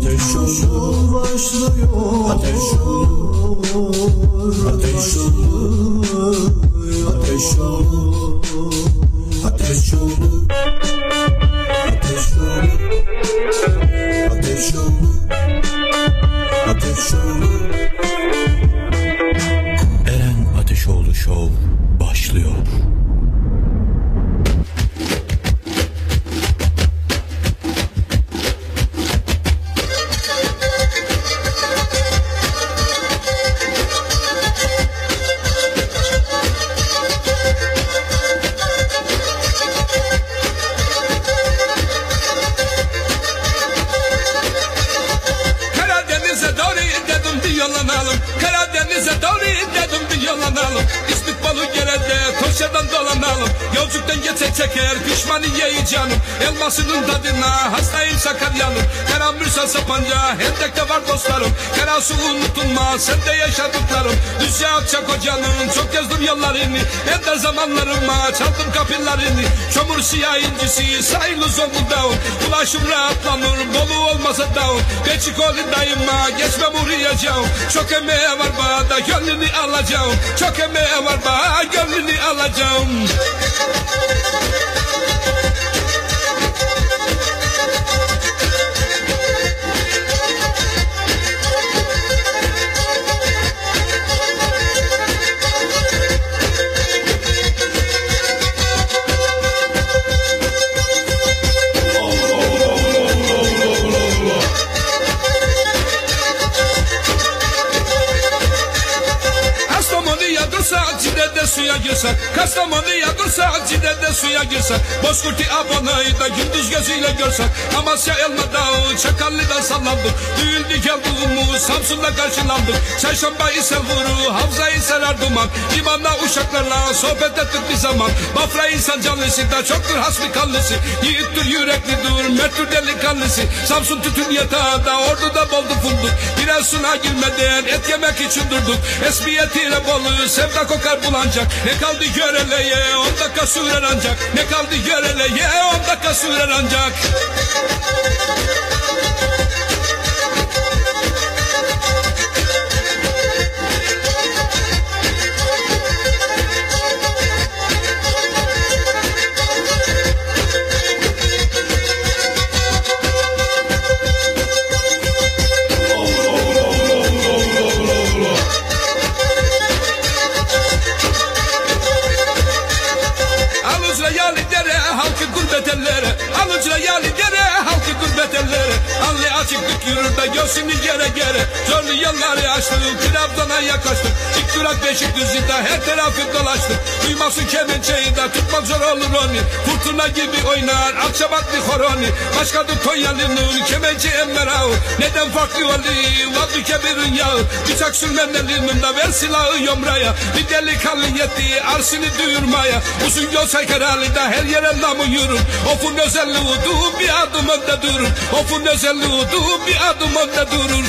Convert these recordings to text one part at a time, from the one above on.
Ateş olur başlıyor. Ateş olur Ateş olur canlısı da çoktur hasbi kanlısı Yiğittir yüreklidir merttir delikanlısı. Samsun tütün yatağında orduda boldu funduk Biraz suna girmeden et yemek için durduk. Esmiyetiyle bolu sevda kokar bulancak Ne kaldı göreleye on dakika sürer ancak. Ne kaldı göreleye on dakika sürer ancak oynar akşamatlı horoni Başkadır Tonyalı'nın kemençe emmer ağı Neden farklı oluyor vadı kebirin yağı Bıçak sürmen elinin de ver silahı yomraya. Bir delikanlı yetti arsını duyurmaya. Uzun yol çeker halinde her yere namı yürür. Ofun özelliği bir adım önde durur. Ofun özelliği bir adım önde durur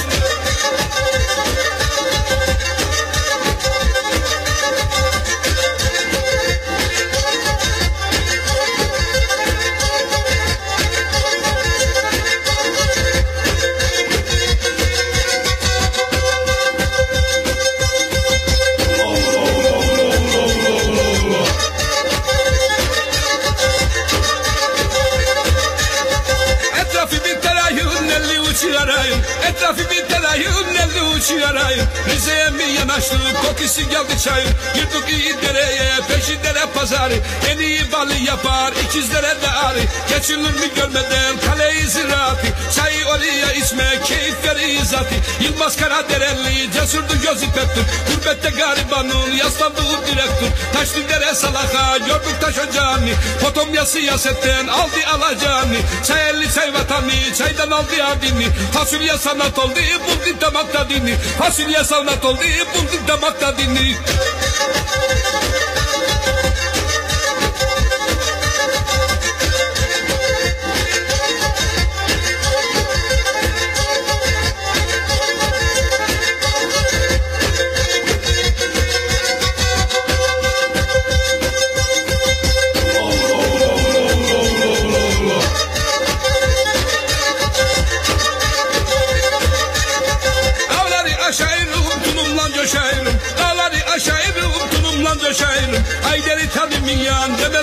Yanaştık kokusu geldi çayın Girdik iyi dereye peşi dere pazarı. En iyi balı yapar ikizlere de arı. Geçilir mi görmeden kaleyi ziraatı Çayı oraya içme keyif verir zatı. Yılmaz Karadereli cesurdu gözü pektir Gurbette garibanın yaslandığı direktür. Taşlı dere salaka gördük taş ocağını. Potomya siyasetten aldı alacağını. Çay elli çay vatanı çaydan aldı adini Fasulye sanat oldu buldu damak tadını. Fasulye sanat oldu buldu damak tadını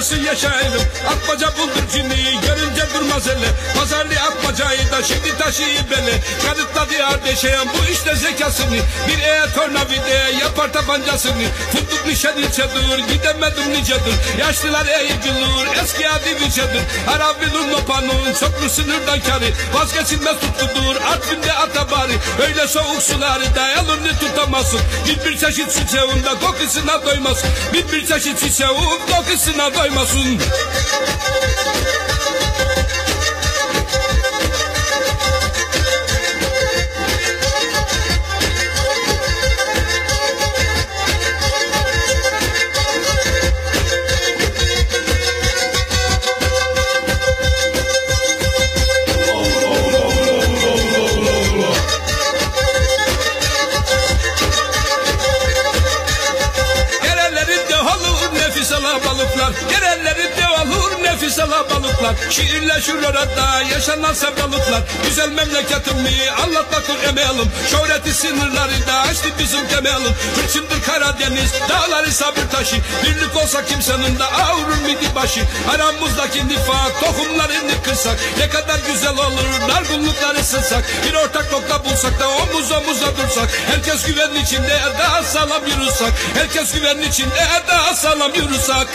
Yaşasın yaşayalım Atmaca buldur cini Görünce durmaz ele. Pazarlı atmacayı da şimdi taşıyıp beni Kanıtladı ardeşeyen bu işte zekasını. Bir e tornavide yapar tabancasını. Tuttuk nişan ilçedir Gidemedim nicedir. Yaşlılar eğicilur Eski adı nicedir Harabilun lopanın Çoklu sınırdan karı Vazgeçilmez tutkudur Artvin'de atabari Öyle soğuk suları da elini tutamazsın Bir bir çeşit çiçeğinde kokusuna doymazsın Bir bir çeşit çiçeğin kokusuna doymasın temelim Hırçındır Karadeniz dağları sabır taşı Birlik olsa kimsenin de ağrır mıydı başı. Aramızdaki nifak tohumlarını kırsak. Ne kadar güzel olur dargınlıkları sılsak Bir ortak nokta bulsak da omuz omuza dursak. Herkes güven içinde daha sağlam yürüsek. Herkes güven içinde daha sağlam yürüsek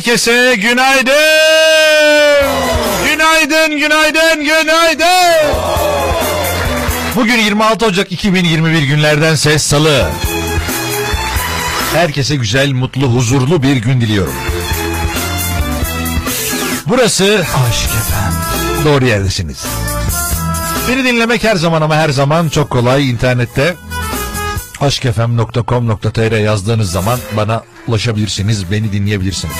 herkese günaydın. Günaydın, günaydın, günaydın. Bugün 26 Ocak 2021 günlerden ses salı. Herkese güzel, mutlu, huzurlu bir gün diliyorum. Burası Aşk Efem. Doğru yerdesiniz. Beni dinlemek her zaman ama her zaman çok kolay internette aşkefem.com.tr yazdığınız zaman bana ulaşabilirsiniz, beni dinleyebilirsiniz.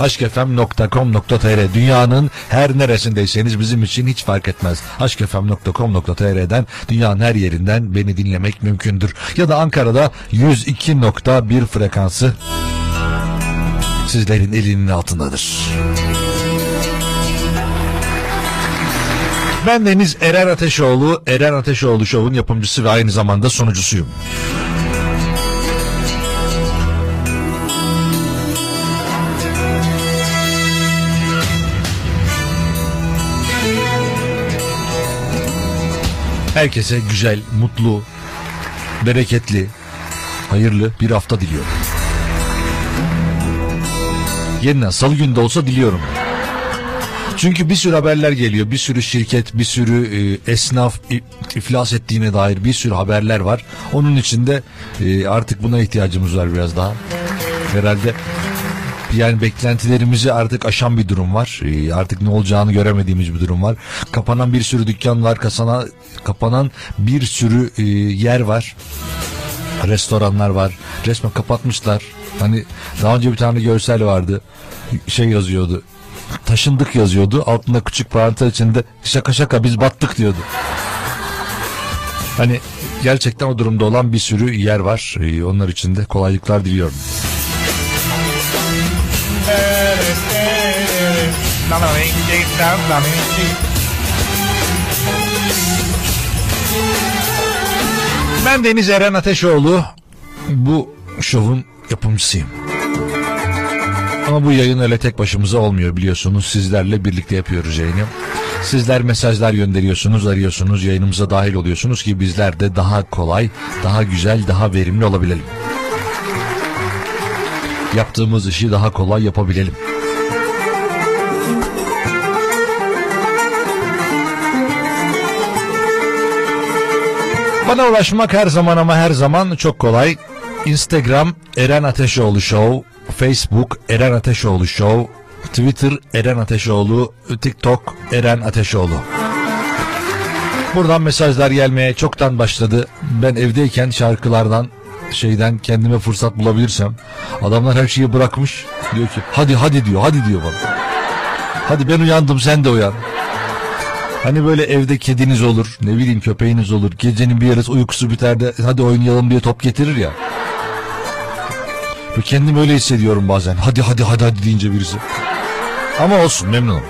aşkefem.com.tr dünyanın her neresindeyseniz bizim için hiç fark etmez. aşkefem.com.tr'den dünyanın her yerinden beni dinlemek mümkündür. Ya da Ankara'da 102.1 frekansı sizlerin elinin altındadır. Ben Deniz Eren Ateşoğlu, Eren Ateşoğlu Show'un yapımcısı ve aynı zamanda sunucusuyum. Herkese güzel, mutlu, bereketli, hayırlı bir hafta diliyorum. Yeniden salı günü de olsa diliyorum. Çünkü bir sürü haberler geliyor. Bir sürü şirket, bir sürü e, esnaf iflas ettiğine dair bir sürü haberler var. Onun için de e, artık buna ihtiyacımız var biraz daha. Herhalde yani beklentilerimizi artık aşan bir durum var. E, artık ne olacağını göremediğimiz bir durum var. Kapanan bir sürü dükkan var. Kasana, kapanan bir sürü e, yer var. Restoranlar var. Resmen kapatmışlar. Hani daha önce bir tane görsel vardı. Şey yazıyordu taşındık yazıyordu. Altında küçük parantez içinde şaka şaka biz battık diyordu. Hani gerçekten o durumda olan bir sürü yer var. Ee, onlar için de kolaylıklar diliyorum. Ben Deniz Eren Ateşoğlu. Bu şovun yapımcısıyım. Ama bu yayın öyle tek başımıza olmuyor biliyorsunuz. Sizlerle birlikte yapıyoruz yayını. Sizler mesajlar gönderiyorsunuz, arıyorsunuz, yayınımıza dahil oluyorsunuz ki bizler de daha kolay, daha güzel, daha verimli olabilelim. Yaptığımız işi daha kolay yapabilelim. Bana ulaşmak her zaman ama her zaman çok kolay. Instagram Eren Ateşoğlu Show, Facebook Eren Ateşoğlu Show, Twitter Eren Ateşoğlu, TikTok Eren Ateşoğlu. Buradan mesajlar gelmeye çoktan başladı. Ben evdeyken şarkılardan şeyden kendime fırsat bulabilirsem adamlar her şeyi bırakmış. Diyor ki hadi hadi diyor hadi diyor bana. Hadi ben uyandım sen de uyan. Hani böyle evde kediniz olur, ne bileyim köpeğiniz olur. Gecenin bir yarısı uykusu biter de hadi oynayalım diye top getirir ya. Ve kendim öyle hissediyorum bazen. Hadi hadi hadi hadi deyince birisi. Ama olsun memnunum.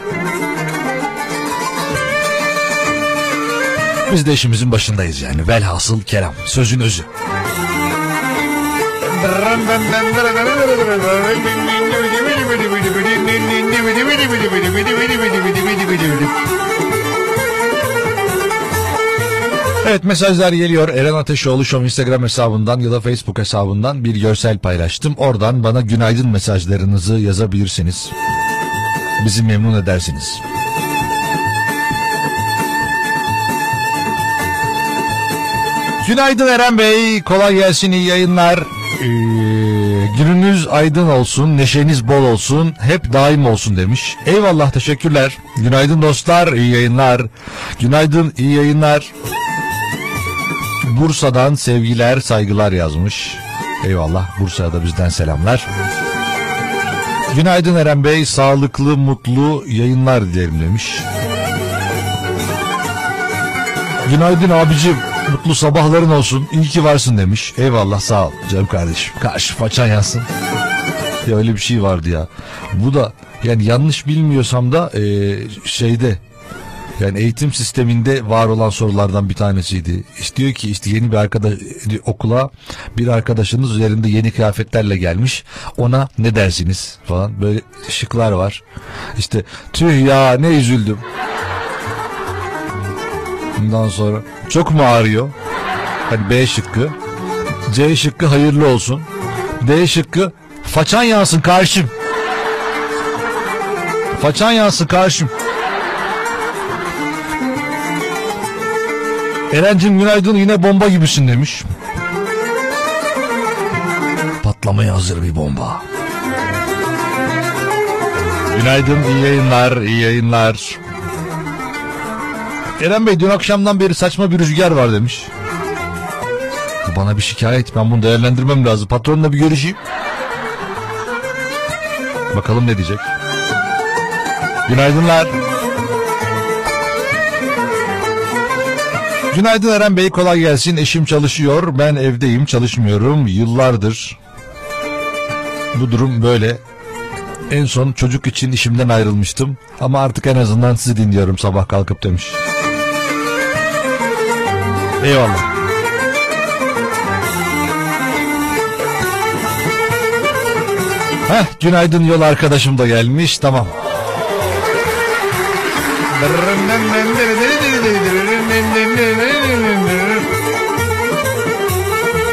Biz de işimizin başındayız yani. Velhasıl kelam. Sözün özü. Evet mesajlar geliyor. Eren Ateşoğlu Show Instagram hesabından ya da Facebook hesabından bir görsel paylaştım. Oradan bana günaydın mesajlarınızı yazabilirsiniz. Bizi memnun edersiniz. Günaydın Eren Bey. Kolay gelsin iyi yayınlar. Ee, gününüz aydın olsun, neşeniz bol olsun, hep daim olsun demiş. Eyvallah teşekkürler. Günaydın dostlar, iyi yayınlar. Günaydın, iyi yayınlar. Bursa'dan sevgiler, saygılar yazmış. Eyvallah, Bursa'ya da bizden selamlar. Günaydın Eren Bey, sağlıklı, mutlu yayınlar dilerim demiş. Günaydın abicim. Mutlu sabahların olsun. İyi ki varsın demiş. Eyvallah sağ ol canım kardeşim. Karşı façan yansın. Ya öyle bir şey vardı ya. Bu da yani yanlış bilmiyorsam da e, şeyde yani eğitim sisteminde var olan sorulardan bir tanesiydi. İşte diyor ki işte yeni bir arkadaş okula bir arkadaşınız üzerinde yeni kıyafetlerle gelmiş. Ona ne dersiniz falan böyle şıklar var. İşte tüh ya ne üzüldüm. Bundan sonra çok mu ağrıyor? Hani B şıkkı. C şıkkı hayırlı olsun. D şıkkı façan yansın karşım. Façan yansın karşım. Erencim günaydın yine bomba gibisin demiş. Patlamaya hazır bir bomba. Günaydın iyi yayınlar iyi yayınlar. Eren Bey dün akşamdan beri saçma bir rüzgar var demiş. Bana bir şikayet. Ben bunu değerlendirmem lazım. Patronla bir görüşeyim. Bakalım ne diyecek. Günaydınlar. Günaydın Eren Bey kolay gelsin. Eşim çalışıyor. Ben evdeyim çalışmıyorum. Yıllardır. Bu durum böyle. En son çocuk için işimden ayrılmıştım. Ama artık en azından sizi dinliyorum sabah kalkıp demiş. Eyvallah. Heh, günaydın yol arkadaşım da gelmiş. Tamam.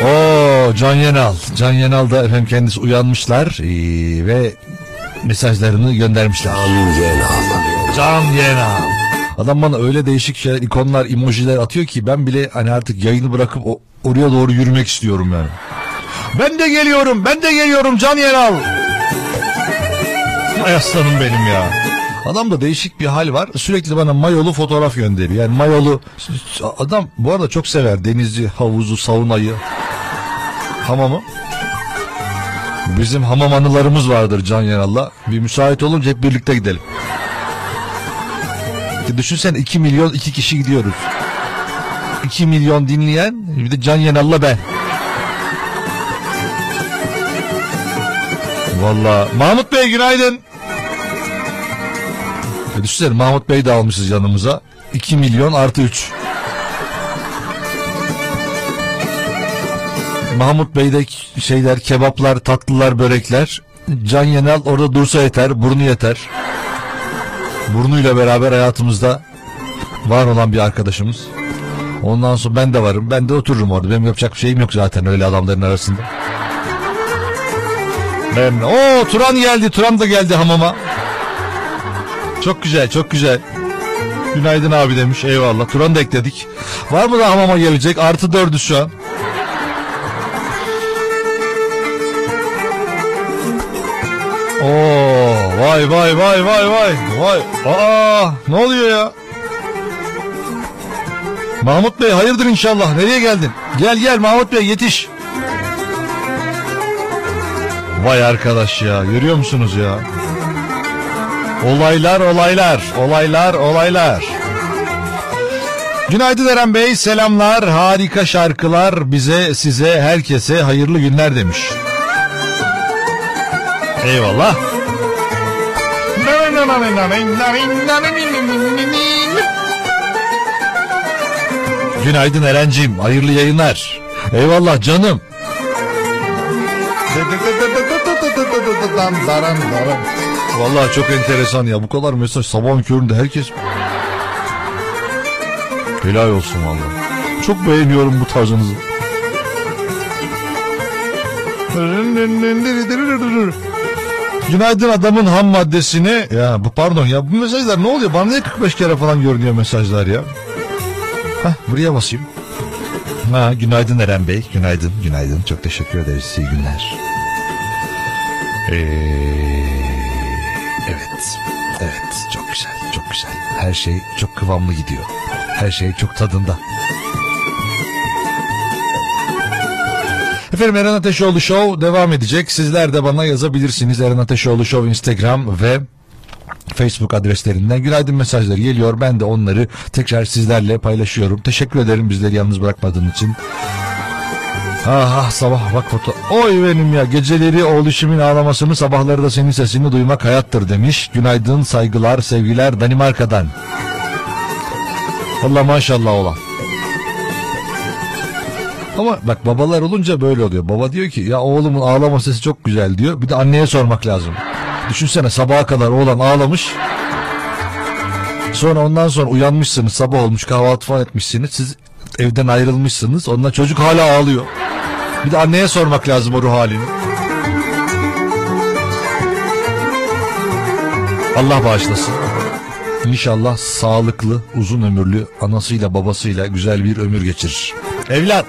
Oo Can Yenal. Can Yenal da efendim kendisi uyanmışlar ee, ve mesajlarını göndermişler. Can Yenal. Can Yenal. Adam bana öyle değişik şeyler, ikonlar, emojiler atıyor ki ben bile hani artık yayını bırakıp oraya doğru yürümek istiyorum yani. Ben de geliyorum, ben de geliyorum Can Yenal. Ay aslanım benim ya. Adamda değişik bir hal var. Sürekli bana mayolu fotoğraf gönderiyor. Yani mayolu adam bu arada çok sever denizi, havuzu, saunayı, hamamı. Bizim hamam anılarımız vardır Can Yenal'la. Bir müsait olunca hep birlikte gidelim. Düşünsen 2 milyon 2 kişi gidiyoruz. 2 milyon dinleyen bir de Can Yenal'la ben. Valla Mahmut Bey günaydın. E düşünsene Mahmut Bey de almışız yanımıza. 2 milyon artı 3. Mahmut Bey'de şeyler kebaplar, tatlılar, börekler. Can Yenal orada dursa yeter, burnu yeter burnuyla beraber hayatımızda var olan bir arkadaşımız. Ondan sonra ben de varım. Ben de otururum orada. Benim yapacak bir şeyim yok zaten öyle adamların arasında. Ben o Turan geldi. Turan da geldi hamama. Çok güzel, çok güzel. Günaydın abi demiş. Eyvallah. Turan da ekledik. Var mı da hamama gelecek? Artı dördü şu an. Oo vay vay vay vay vay vay. Aa, ne oluyor ya? Mahmut Bey hayırdır inşallah. Nereye geldin? Gel gel Mahmut Bey yetiş. Vay arkadaş ya görüyor musunuz ya? Olaylar olaylar olaylar olaylar. Günaydın Eren Bey selamlar harika şarkılar bize size herkese hayırlı günler demiş. Eyvallah. Günaydın Erencim. Hayırlı yayınlar. Eyvallah canım. Vallahi çok enteresan ya. Bu kadar mesaj sabahın köründe herkes... Helal olsun vallahi. Çok beğeniyorum bu tarzınızı. Günaydın adamın ham maddesini. Ya bu pardon ya bu mesajlar ne oluyor? Bana niye 45 kere falan görünüyor mesajlar ya? Heh, buraya basayım. Ha, günaydın Eren Bey. Günaydın günaydın. Çok teşekkür ederiz. İyi günler. Ee, evet evet. Çok güzel çok güzel. Her şey çok kıvamlı gidiyor. Her şey çok tadında Efendim Eren Ateşoğlu Show devam edecek. Sizler de bana yazabilirsiniz. Eren Ateşoğlu Show Instagram ve Facebook adreslerinden günaydın mesajları geliyor. Ben de onları tekrar sizlerle paylaşıyorum. Teşekkür ederim bizleri yalnız bırakmadığın için. Ah, ah sabah bak foto. Oy benim ya geceleri oğluşumun ağlamasını sabahları da senin sesini duymak hayattır demiş. Günaydın saygılar sevgiler Danimarka'dan. Allah maşallah olan. Ama bak babalar olunca böyle oluyor. Baba diyor ki ya oğlumun ağlama sesi çok güzel diyor. Bir de anneye sormak lazım. Düşünsene sabaha kadar oğlan ağlamış. Sonra ondan sonra uyanmışsınız sabah olmuş kahvaltı falan etmişsiniz. Siz evden ayrılmışsınız. Ondan çocuk hala ağlıyor. Bir de anneye sormak lazım o ruh halini. Allah bağışlasın. İnşallah sağlıklı, uzun ömürlü anasıyla babasıyla güzel bir ömür geçirir. Evlat.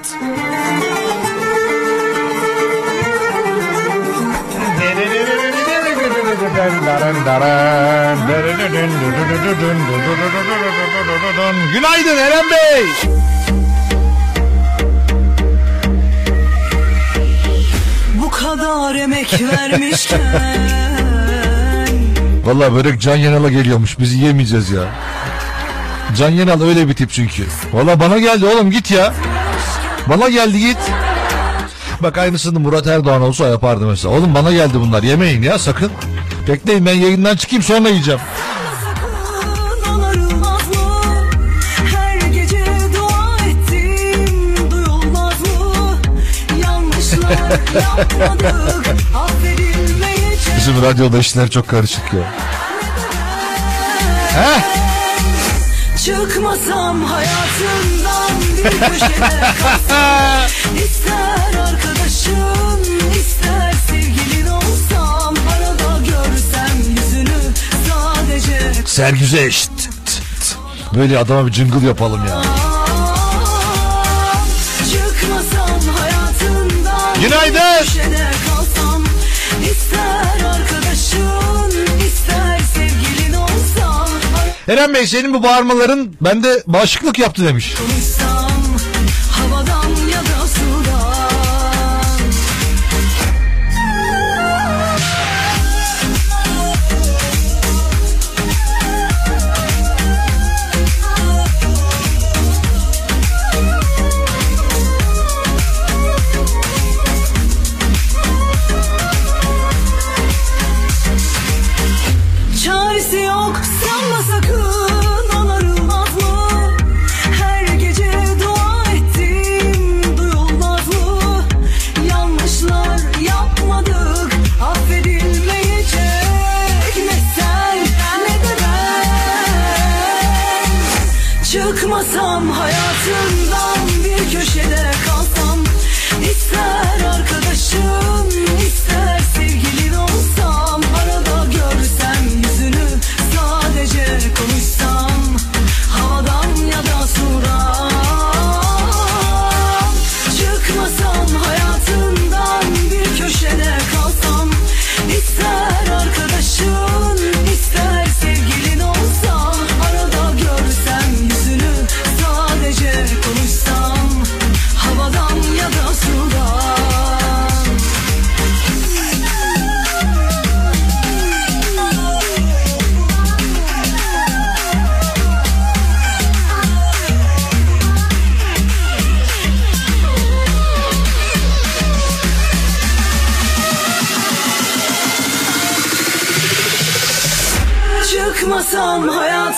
Günaydın Eren Bey. Bu kadar emek vermişken Vallahi börek Can Yenal'a geliyormuş. Biz yiyemeyeceğiz ya. Can Yenal öyle bir tip çünkü. Vallahi bana geldi oğlum git ya. Bana geldi git. Bak aynısını Murat Erdoğan olsa yapardı mesela. Oğlum bana geldi bunlar yemeyin ya sakın. Bekleyin ben yayından çıkayım sonra yiyeceğim. Bizim radyoda işler çok karışık ya. Heh. Çıkmasam kalsam İster arkadaşım ister. Böyle adama bir jingle yapalım ya. Günaydın. Eren Bey senin bu bağırmaların bende bağışıklık yaptı demiş.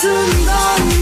altından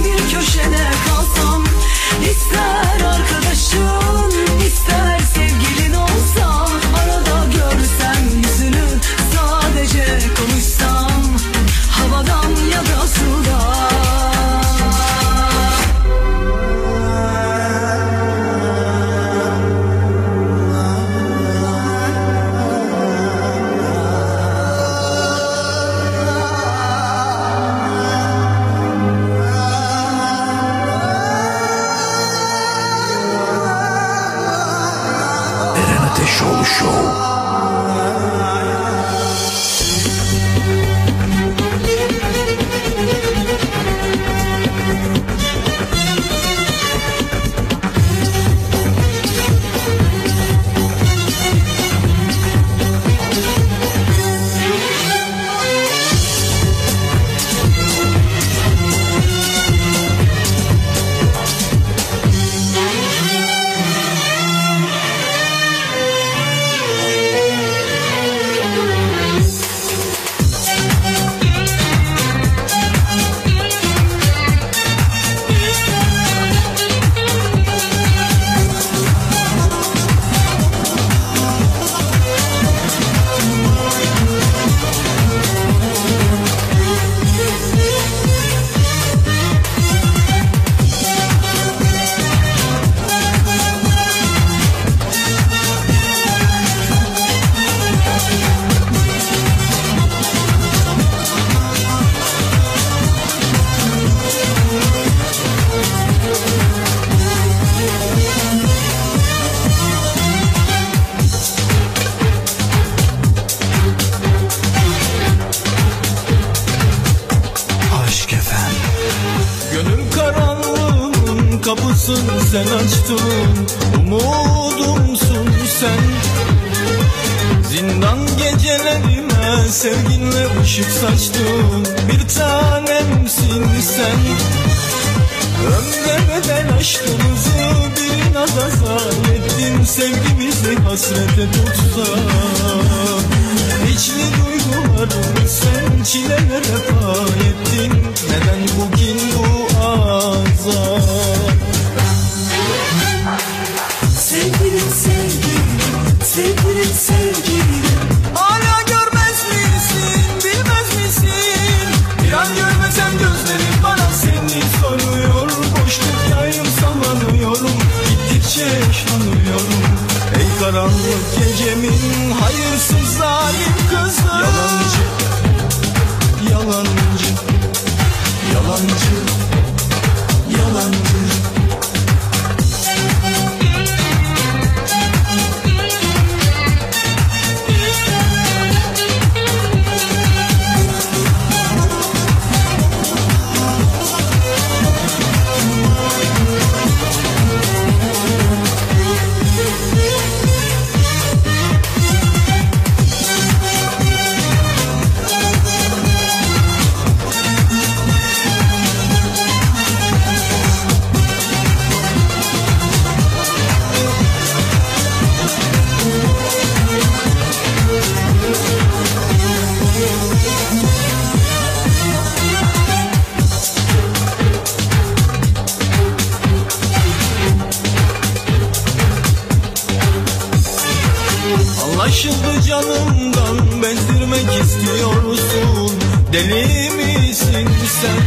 Deli misin sen?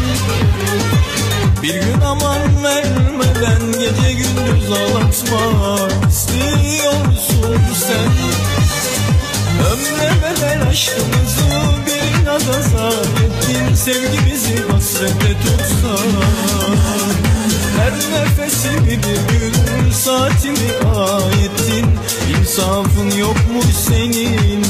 Bir gün aman vermeden gece gündüz ağlatmak istiyorsun sen Ömre bedel aşkımızı bir inada zahmettin Sevgimizi hasrete tutsan Her nefesimi bir gün saatimi ayettin İnsafın yok mu senin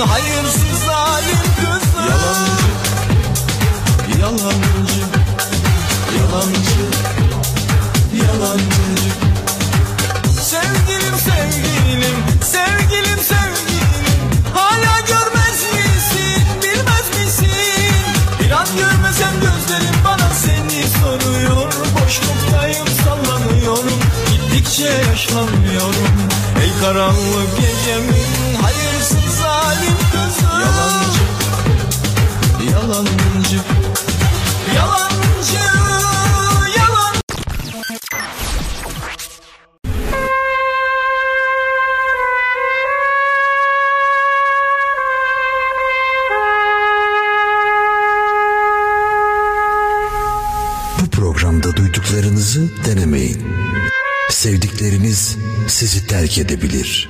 hayırsız zalim gözler Yalancı, yalancı, yalancı, yalancı. Sevgilim sevgilim, sevgilim sevgilim. Hala görmez misin, bilmez misin? İnan görmesem gözlerim bana seni soruyor. Boşluktayım sallanıyorum, gittikçe yaşlanmıyorum Ey karanlık gecem terk edebilir.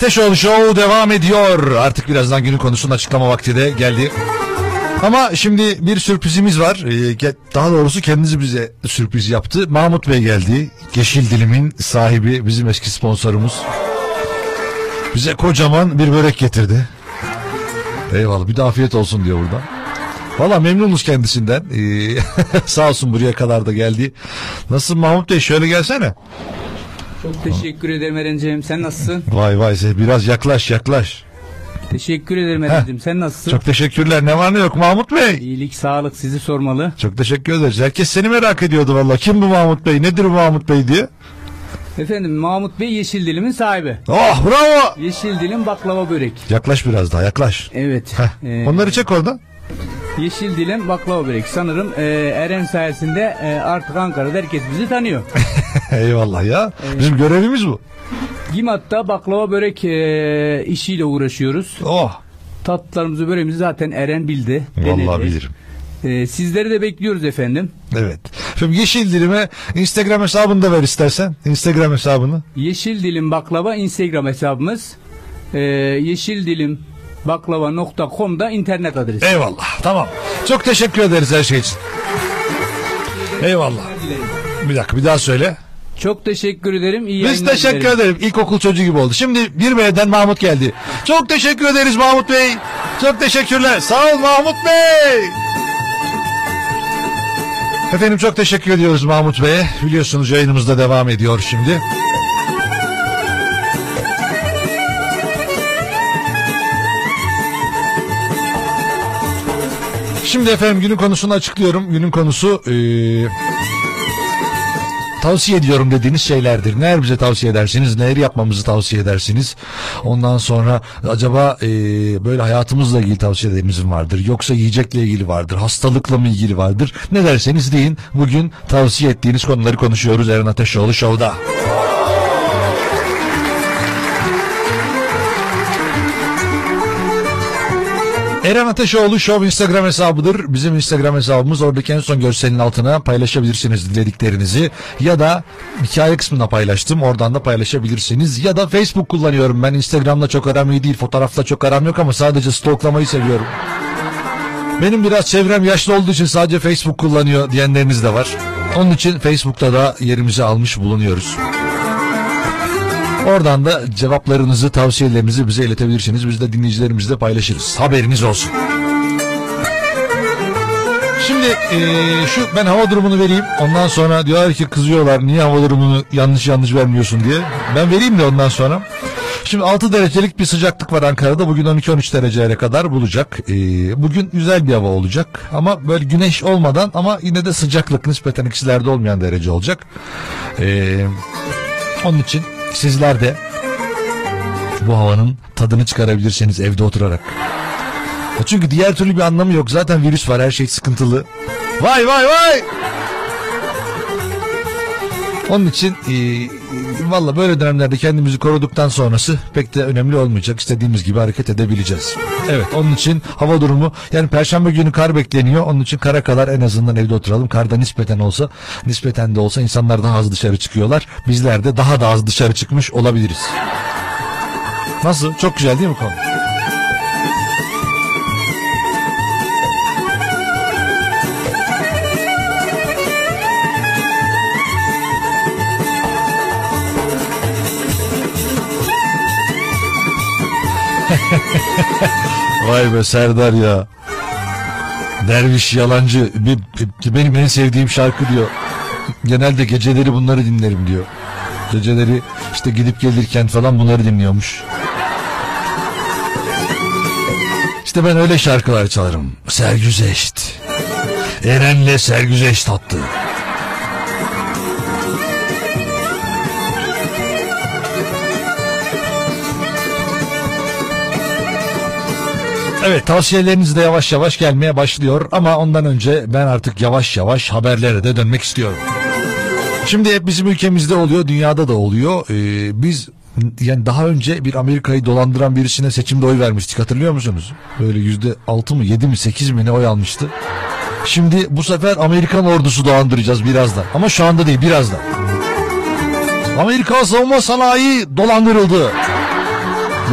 Ateşoğlu Show devam ediyor. Artık birazdan günün konusunu açıklama vakti de geldi. Ama şimdi bir sürprizimiz var. Ee, Daha doğrusu kendisi bize sürpriz yaptı. Mahmut Bey geldi. Yeşil Dilim'in sahibi, bizim eski sponsorumuz. Bize kocaman bir börek getirdi. Eyvallah bir de afiyet olsun diyor burada. Valla memnunuz kendisinden. Ee, sağ olsun buraya kadar da geldi. Nasılsın Mahmut Bey şöyle gelsene. Çok teşekkür ederim Eren'ciğim. Sen nasılsın? Vay vay sen biraz yaklaş yaklaş. Teşekkür ederim Eren'ciğim. Sen nasılsın? Çok teşekkürler. Ne var ne yok Mahmut Bey? İyilik, sağlık sizi sormalı. Çok teşekkür ederiz. Herkes seni merak ediyordu valla. Kim bu Mahmut Bey? Nedir bu Mahmut Bey diye. Efendim Mahmut Bey Yeşil Dilim'in sahibi. Oh bravo. Yeşil Dilim baklava börek. Yaklaş biraz daha yaklaş. Evet. Heh, Ee, Onları çek orada. Yeşil Dilim baklava börek. Sanırım e, Eren sayesinde e, artık Ankara'da herkes bizi tanıyor. Eyvallah ya. Bizim görevimiz bu. Gimat'ta baklava börek e, işiyle uğraşıyoruz. Oh. Tatlılarımızı böreğimizi zaten Eren bildi. Vallahi denedi. bilirim. E, sizleri de bekliyoruz efendim. Evet. Şimdi Yeşil Dilim'e Instagram hesabını da ver istersen. Instagram hesabını. Yeşil Dilim Baklava Instagram hesabımız. E, yeşil Dilim baklava.com'da internet adresi. Eyvallah. Tamam. Çok teşekkür ederiz her şey için. Eyvallah. Bir dakika bir daha söyle. Çok teşekkür ederim. İyi Biz teşekkür dilerim. ederim. İlkokul çocuğu gibi oldu. Şimdi bir B'den Mahmut geldi. Çok teşekkür ederiz Mahmut Bey. Çok teşekkürler. Sağ ol Mahmut Bey. Efendim çok teşekkür ediyoruz Mahmut Bey'e. Biliyorsunuz yayınımız da devam ediyor şimdi. Şimdi efendim günün konusunu açıklıyorum. Günün konusu eee, tavsiye ediyorum dediğiniz şeylerdir. Neler bize tavsiye edersiniz? Neleri yapmamızı tavsiye edersiniz? Ondan sonra acaba eee, böyle hayatımızla ilgili tavsiyeleriniz mi vardır? Yoksa yiyecekle ilgili vardır? Hastalıkla mı ilgili vardır? Ne derseniz deyin. Bugün tavsiye ettiğiniz konuları konuşuyoruz Eren Ateşoğlu Show'da. Eren Ateşoğlu Show Instagram hesabıdır. Bizim Instagram hesabımız oradaki en son görselin altına paylaşabilirsiniz dilediklerinizi. Ya da hikaye kısmına paylaştım. Oradan da paylaşabilirsiniz. Ya da Facebook kullanıyorum. Ben Instagram'la çok aram iyi değil. Fotoğrafla çok aram yok ama sadece stalklamayı seviyorum. Benim biraz çevrem yaşlı olduğu için sadece Facebook kullanıyor diyenleriniz de var. Onun için Facebook'ta da yerimizi almış bulunuyoruz. Oradan da cevaplarınızı, tavsiyelerinizi bize iletebilirsiniz. Biz de dinleyicilerimizle paylaşırız. Haberiniz olsun. Şimdi eee, şu ben hava durumunu vereyim. Ondan sonra diyorlar ki kızıyorlar niye hava durumunu yanlış yanlış vermiyorsun diye. Ben vereyim de ondan sonra. Şimdi 6 derecelik bir sıcaklık var Ankara'da. Bugün 12-13 derecelere kadar bulacak. Eee, bugün güzel bir hava olacak. Ama böyle güneş olmadan ama yine de sıcaklık nispeten ikilerde olmayan derece olacak. Eee onun için sizler de bu havanın tadını çıkarabilirsiniz evde oturarak. Ya Çünkü diğer türlü bir anlamı yok. Zaten virüs var her şey sıkıntılı. Vay vay vay! Onun için e, valla böyle dönemlerde kendimizi koruduktan sonrası pek de önemli olmayacak. İstediğimiz gibi hareket edebileceğiz. Evet onun için hava durumu yani perşembe günü kar bekleniyor. Onun için kara kadar en azından evde oturalım. Karda nispeten olsa nispeten de olsa insanlar daha az dışarı çıkıyorlar. Bizler de daha da az dışarı çıkmış olabiliriz. Nasıl? Çok güzel değil mi konu? Vay be Serdar ya. Derviş yalancı. Benim en sevdiğim şarkı diyor. Genelde geceleri bunları dinlerim diyor. Geceleri işte gidip gelirken falan bunları dinliyormuş. İşte ben öyle şarkılar çalarım. Sergüzeşt. Eren'le Sergüzeşt attı. Evet tavsiyeleriniz de yavaş yavaş gelmeye başlıyor ama ondan önce ben artık yavaş yavaş haberlere de dönmek istiyorum. Şimdi hep bizim ülkemizde oluyor, dünyada da oluyor. Ee, biz yani daha önce bir Amerika'yı dolandıran birisine seçimde oy vermiştik hatırlıyor musunuz? Böyle yüzde altı mı yedi mi sekiz mi ne oy almıştı. Şimdi bu sefer Amerikan ordusu dolandıracağız birazdan. Ama şu anda değil birazdan. Amerika savunma sanayi dolandırıldı.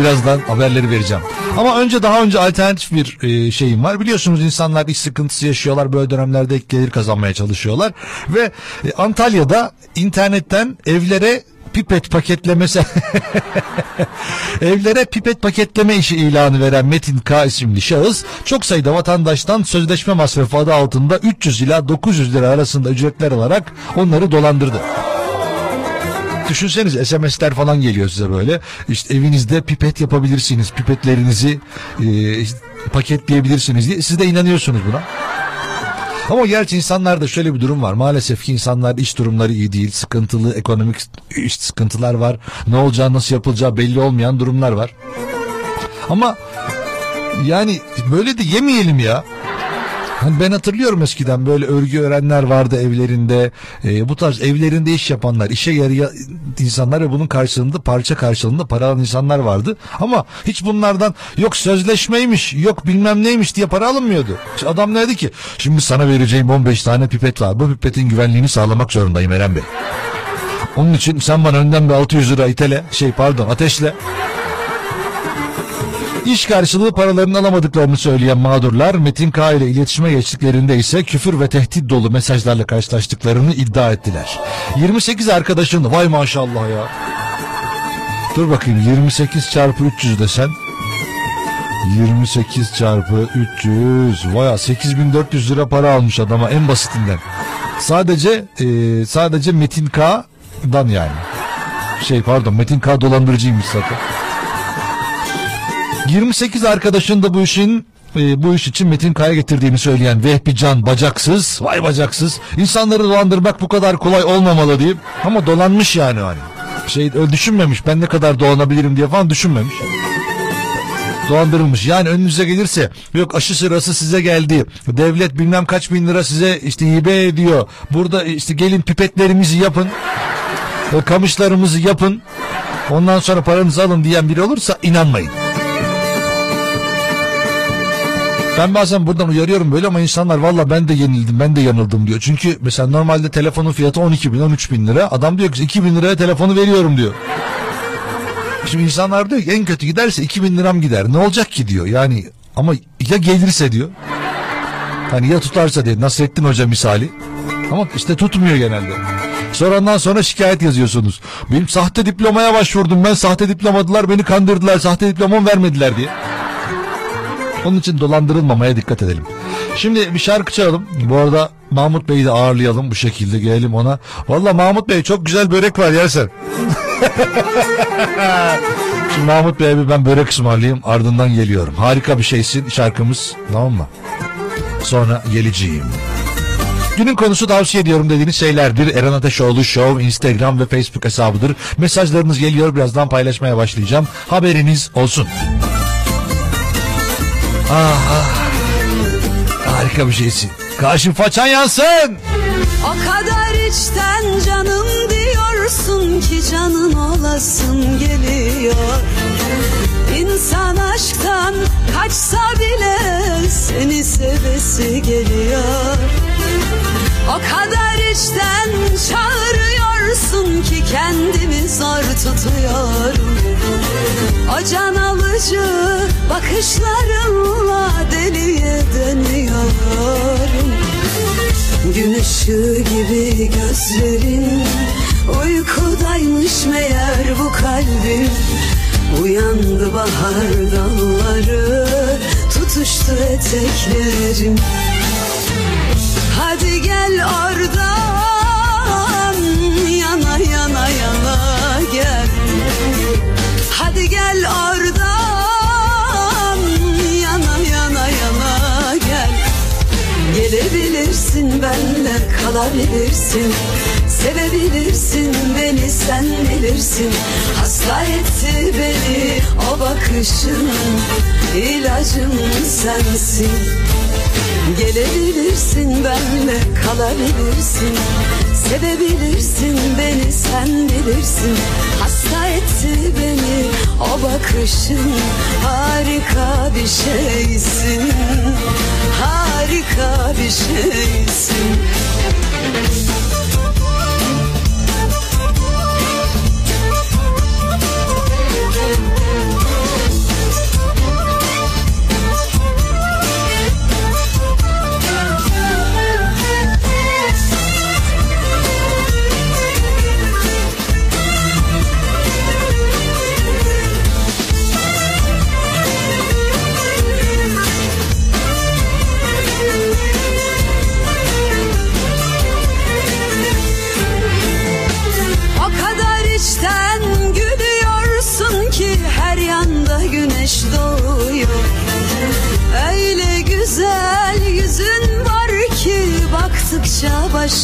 Birazdan haberleri vereceğim. Ama önce daha önce alternatif bir e, şeyim var. Biliyorsunuz insanlar iş sıkıntısı yaşıyorlar. Böyle dönemlerde ek gelir kazanmaya çalışıyorlar. Ve e, Antalya'da internetten evlere pipet paketlemesi evlere pipet paketleme işi ilanı veren Metin K isimli şahıs çok sayıda vatandaştan sözleşme masrafı adı altında 300 ila 900 lira arasında ücretler alarak onları dolandırdı. Düşünsenize SMS'ler falan geliyor size böyle. İşte evinizde pipet yapabilirsiniz. Pipetlerinizi e, işte paketleyebilirsiniz diye. Siz de inanıyorsunuz buna. Ama gerçi insanlarda şöyle bir durum var. Maalesef ki insanlar iş durumları iyi değil. Sıkıntılı ekonomik iş sıkıntılar var. Ne olacağı nasıl yapılacağı belli olmayan durumlar var. Ama yani böyle de yemeyelim ya. Hani ben hatırlıyorum eskiden böyle örgü öğrenler vardı evlerinde. Ee, bu tarz evlerinde iş yapanlar, işe yarayan insanlar ve bunun karşılığında parça karşılığında para alan insanlar vardı. Ama hiç bunlardan yok sözleşmeymiş, yok bilmem neymiş diye para alınmıyordu. İşte adam ne dedi ki? Şimdi sana vereceğim 15 tane pipet var. Bu pipetin güvenliğini sağlamak zorundayım Eren Bey. Onun için sen bana önden bir 600 lira itele, şey pardon ateşle. İş karşılığı paralarını alamadıklarını söyleyen mağdurlar Metin K ile iletişime geçtiklerinde ise küfür ve tehdit dolu mesajlarla karşılaştıklarını iddia ettiler. 28 arkadaşın vay maşallah ya. Dur bakayım 28 çarpı 300 desen. 28 çarpı 300 vaya 8400 lira para almış adama en basitinden. Sadece e, sadece Metin K'dan yani. Şey pardon Metin K dolandırıcıymış zaten. 28 arkadaşın da bu işin e, bu iş için Metin Kaya getirdiğini söyleyen Vehbi Can bacaksız, vay bacaksız. İnsanları dolandırmak bu kadar kolay olmamalı deyip ama dolanmış yani hani. Şey düşünmemiş ben ne kadar dolanabilirim diye falan düşünmemiş. Dolandırılmış. Yani önünüze gelirse yok aşı sırası size geldi. Devlet bilmem kaç bin lira size işte hibe ediyor. Burada işte gelin pipetlerimizi yapın. O kamışlarımızı yapın. Ondan sonra paranızı alın diyen biri olursa inanmayın. Ben bazen buradan uyarıyorum böyle ama insanlar valla ben de yenildim ben de yanıldım diyor. Çünkü mesela normalde telefonun fiyatı 12 bin 13 bin lira. Adam diyor ki 2 bin liraya telefonu veriyorum diyor. Şimdi insanlar diyor ki en kötü giderse 2 bin liram gider. Ne olacak ki diyor. Yani ama ya gelirse diyor. Hani ya tutarsa diye Nasrettin Hoca misali. Ama işte tutmuyor genelde. Sonra ondan sonra şikayet yazıyorsunuz. Benim sahte diplomaya başvurdum ben sahte diplamadılar beni kandırdılar sahte diplomamı vermediler diye. Onun için dolandırılmamaya dikkat edelim. Şimdi bir şarkı çalalım. Bu arada Mahmut Bey'i de ağırlayalım bu şekilde gelelim ona. Valla Mahmut Bey çok güzel börek var yersen. Şimdi Mahmut Bey'e bir ben börek ısmarlayayım ardından geliyorum. Harika bir şeysin şarkımız tamam mı? Sonra geleceğim. Günün konusu tavsiye ediyorum dediğiniz şeylerdir. Eren Ateşoğlu Show Instagram ve Facebook hesabıdır. Mesajlarınız geliyor birazdan paylaşmaya başlayacağım. Haberiniz olsun. Ah, ah. Harika bir şeysin. Karşı façan yansın. O kadar içten canım diyorsun ki canın olasın geliyor İnsan aşktan kaçsa bile seni sevesi geliyor O kadar içten çağırıyorsun ki kendimi zor tutuyorum. O can alıcı bakışlarınla deliye dönüyorum. Gün ışığı gibi gözlerin Uykudaymış meğer bu kalbim. Uyandı bahar dalları Tutuştu eteklerim. Hadi gel oradan benle kalabilirsin. Sevebilirsin beni sen bilirsin. Hasta etti beni o bakışın ilacım sensin. Gelebilirsin benle kalabilirsin. Sevebilirsin beni sen bilirsin Etti beni. O bakışın Harika bir şeysin. Harika bir şeysin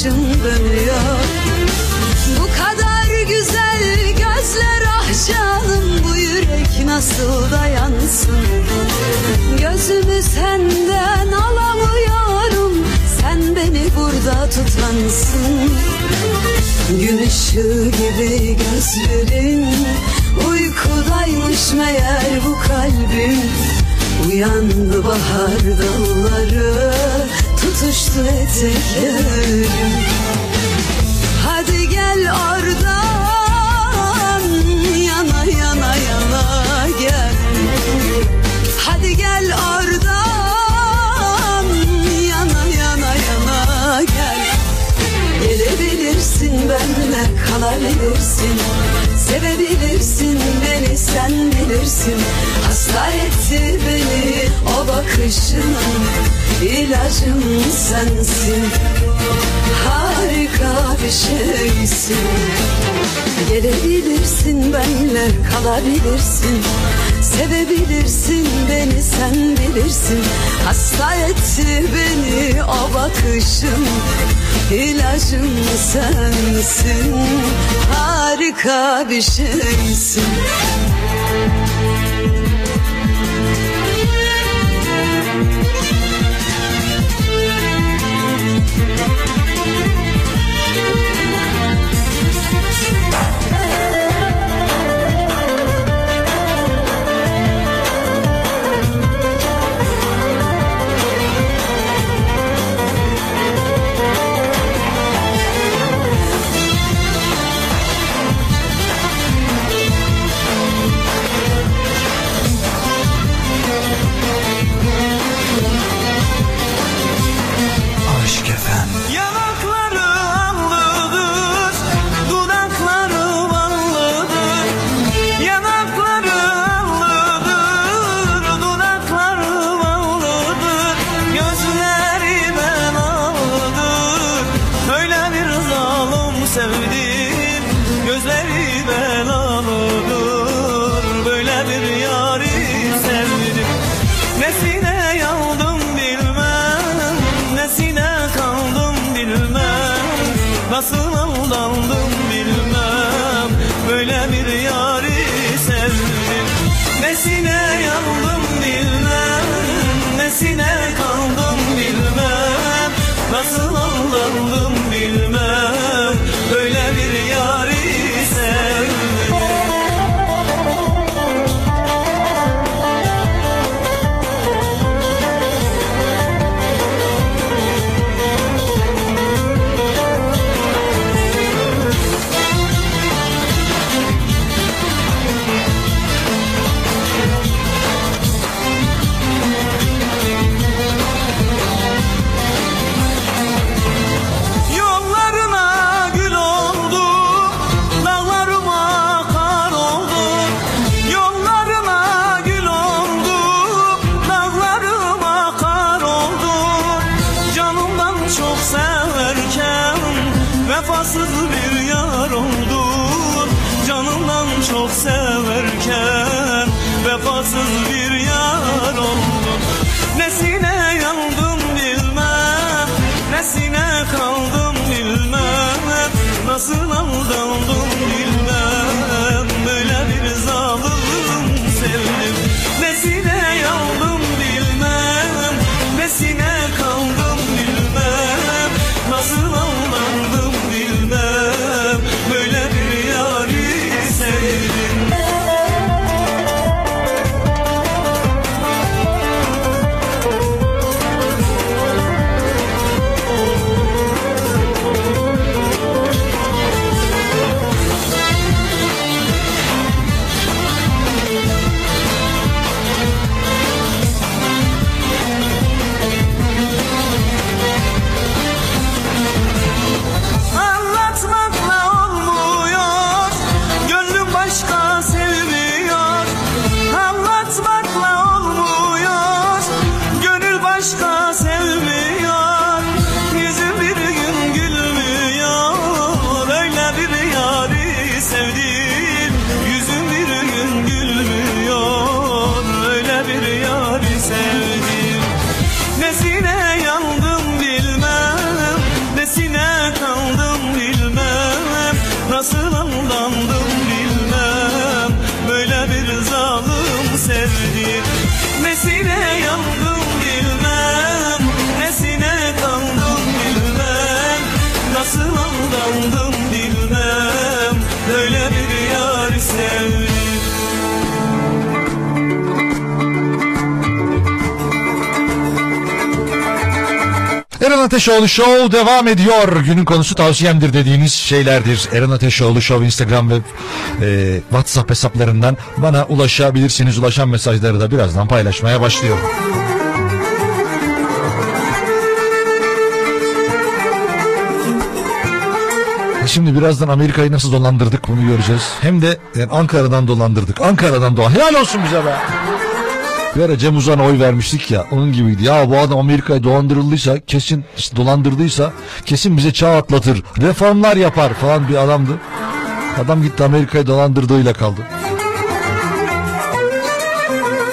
başım dönüyor. Bu kadar güzel gözler ah canım bu yürek nasıl dayansın? Gözümü senden alamıyorum sen beni burada tutansın. Gün ışığı gibi gözlerin Uykudaymış meğer bu kalbim. Uyandı bahar dalları Tutuştu eteklerim Hadi gel oradan Yana yana yana gel. Hadi gel oradan Yana yana yana gel. Gelebilirsin benimle kalabilirsin. Sevebilirsin beni sen bilirsin Etti beni o bakışın ilacım sensin. Harika bir şeysin. Gelebilirsin benimle kalabilirsin. Sevebilirsin beni sen bilirsin. Hasta etti beni o bakışın İlacım sensin. Harika bir şeysin Ateşoğlu Show devam ediyor. Günün konusu tavsiyemdir dediğiniz şeylerdir. Eren Ateşoğlu Show Instagram ve e, WhatsApp hesaplarından bana ulaşabilirsiniz. Ulaşan mesajları da birazdan paylaşmaya başlıyorum. Şimdi birazdan Amerika'yı nasıl dolandırdık bunu göreceğiz. Hem de yani Ankara'dan dolandırdık. Ankara'dan dolan. Helal olsun bize be. Ara Cem Uzan'a oy vermiştik ya onun gibiydi. Ya bu adam Amerika'yı dolandırıldıysa kesin işte dolandırdıysa kesin bize çağ atlatır. Reformlar yapar falan bir adamdı. Adam gitti Amerika'yı dolandırdığıyla kaldı.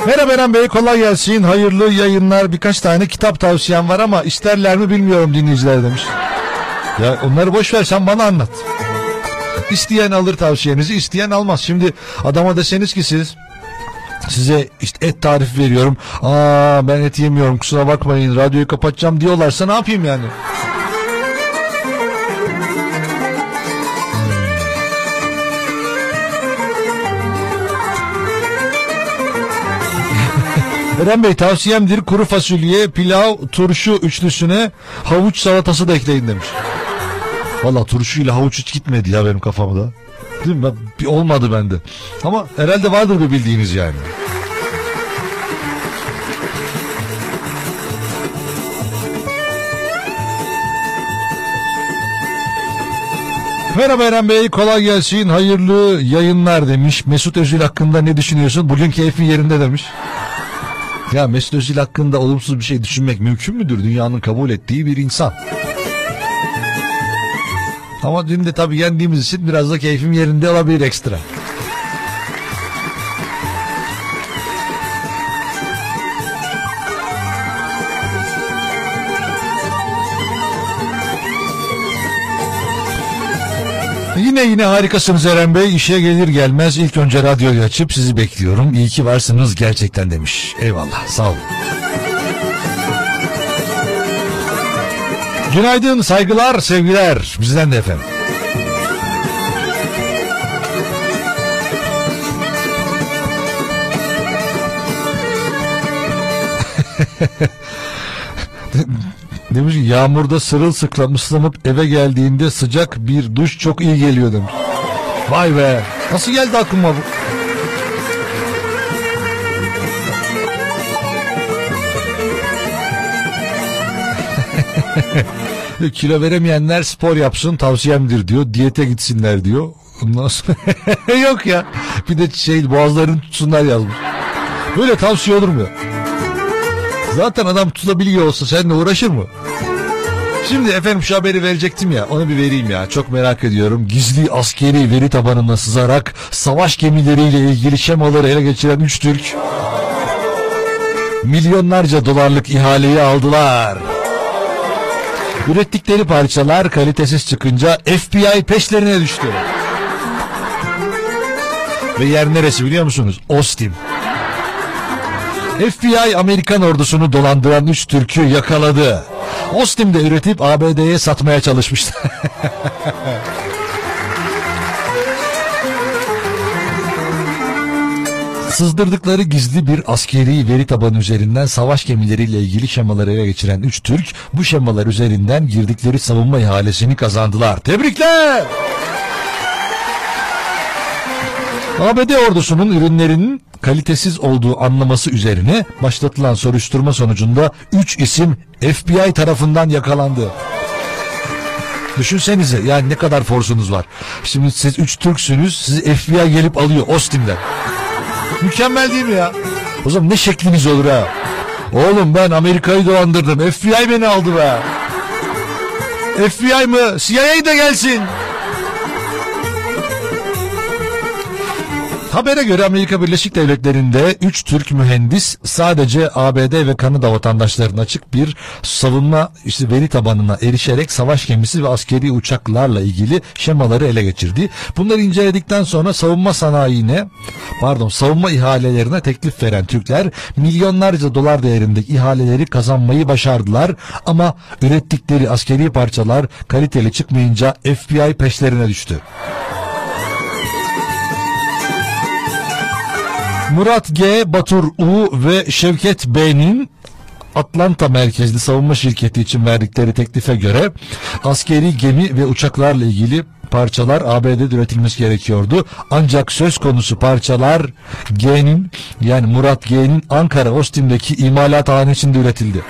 Merhaba Eren Bey kolay gelsin. Hayırlı yayınlar. Birkaç tane kitap tavsiyem var ama isterler mi bilmiyorum dinleyiciler demiş. Ya onları boş ver sen bana anlat. İsteyen alır tavsiyenizi, isteyen almaz. Şimdi adama deseniz ki siz size işte et tarifi veriyorum. Aa ben et yemiyorum kusura bakmayın radyoyu kapatacağım diyorlarsa ne yapayım yani? Eren Bey tavsiyemdir kuru fasulye, pilav, turşu üçlüsüne havuç salatası da ekleyin demiş. Valla turşuyla havuç hiç gitmedi ya benim kafamda. Değil mi? Ben, olmadı bende. Ama herhalde vardır bir bildiğiniz yani. Merhaba Eren Bey kolay gelsin hayırlı yayınlar demiş. Mesut Özil hakkında ne düşünüyorsun? Bugün keyfin yerinde demiş. Ya Mesut Özil hakkında olumsuz bir şey düşünmek mümkün müdür? Dünyanın kabul ettiği bir insan. Ama dün de tabii yendiğimiz için biraz da keyfim yerinde olabilir ekstra. Yine yine harikasınız Eren Bey. İşe gelir gelmez ilk önce radyoyu açıp sizi bekliyorum. İyi ki varsınız gerçekten demiş. Eyvallah sağ olun. Günaydın, saygılar, sevgiler. Bizden de efendim. Demiş ki yağmurda sırılsıklam ıslanıp eve geldiğinde sıcak bir duş çok iyi geliyor demiş. Vay be nasıl geldi aklıma bu? Kilo veremeyenler spor yapsın tavsiyemdir diyor. Diyete gitsinler diyor. Ondan sonra yok ya. Bir de şey boğazlarını tutsunlar yazmış. Böyle tavsiye olur mu? Zaten adam tutabiliyor olsa seninle uğraşır mı? Şimdi efendim şu haberi verecektim ya onu bir vereyim ya çok merak ediyorum. Gizli askeri veri tabanına sızarak savaş gemileriyle ilgili şemaları ele geçiren 3 Türk milyonlarca dolarlık ihaleyi aldılar. Ürettikleri parçalar kalitesiz çıkınca FBI peşlerine düştü. Ve yer neresi biliyor musunuz? Austin. FBI Amerikan ordusunu dolandıran 3 Türk'ü yakaladı. Austin'de üretip ABD'ye satmaya çalışmıştı. Sızdırdıkları gizli bir askeri veri tabanı üzerinden savaş gemileriyle ilgili şemaları ele geçiren 3 Türk bu şemalar üzerinden girdikleri savunma ihalesini kazandılar. Tebrikler! ABD ordusunun ürünlerinin kalitesiz olduğu anlaması üzerine başlatılan soruşturma sonucunda 3 isim FBI tarafından yakalandı. Düşünsenize yani ne kadar forsunuz var. Şimdi siz 3 Türksünüz sizi FBI gelip alıyor Austin'den. Mükemmel değil mi ya? O zaman ne şekliniz olur ha? Oğlum ben Amerika'yı dolandırdım. FBI beni aldı be. FBI mı? CIA de gelsin. Habere göre Amerika Birleşik Devletleri'nde 3 Türk mühendis sadece ABD ve Kanada vatandaşlarına açık bir savunma işte veri tabanına erişerek savaş gemisi ve askeri uçaklarla ilgili şemaları ele geçirdi. Bunları inceledikten sonra savunma sanayine pardon savunma ihalelerine teklif veren Türkler milyonlarca dolar değerindeki ihaleleri kazanmayı başardılar ama ürettikleri askeri parçalar kaliteli çıkmayınca FBI peşlerine düştü. Murat G, Batur U ve Şevket B'nin Atlanta merkezli savunma şirketi için verdikleri teklife göre askeri gemi ve uçaklarla ilgili parçalar ABD'de üretilmesi gerekiyordu. Ancak söz konusu parçalar G'nin yani Murat G'nin Ankara Ostim'deki imalathanesinde üretildi.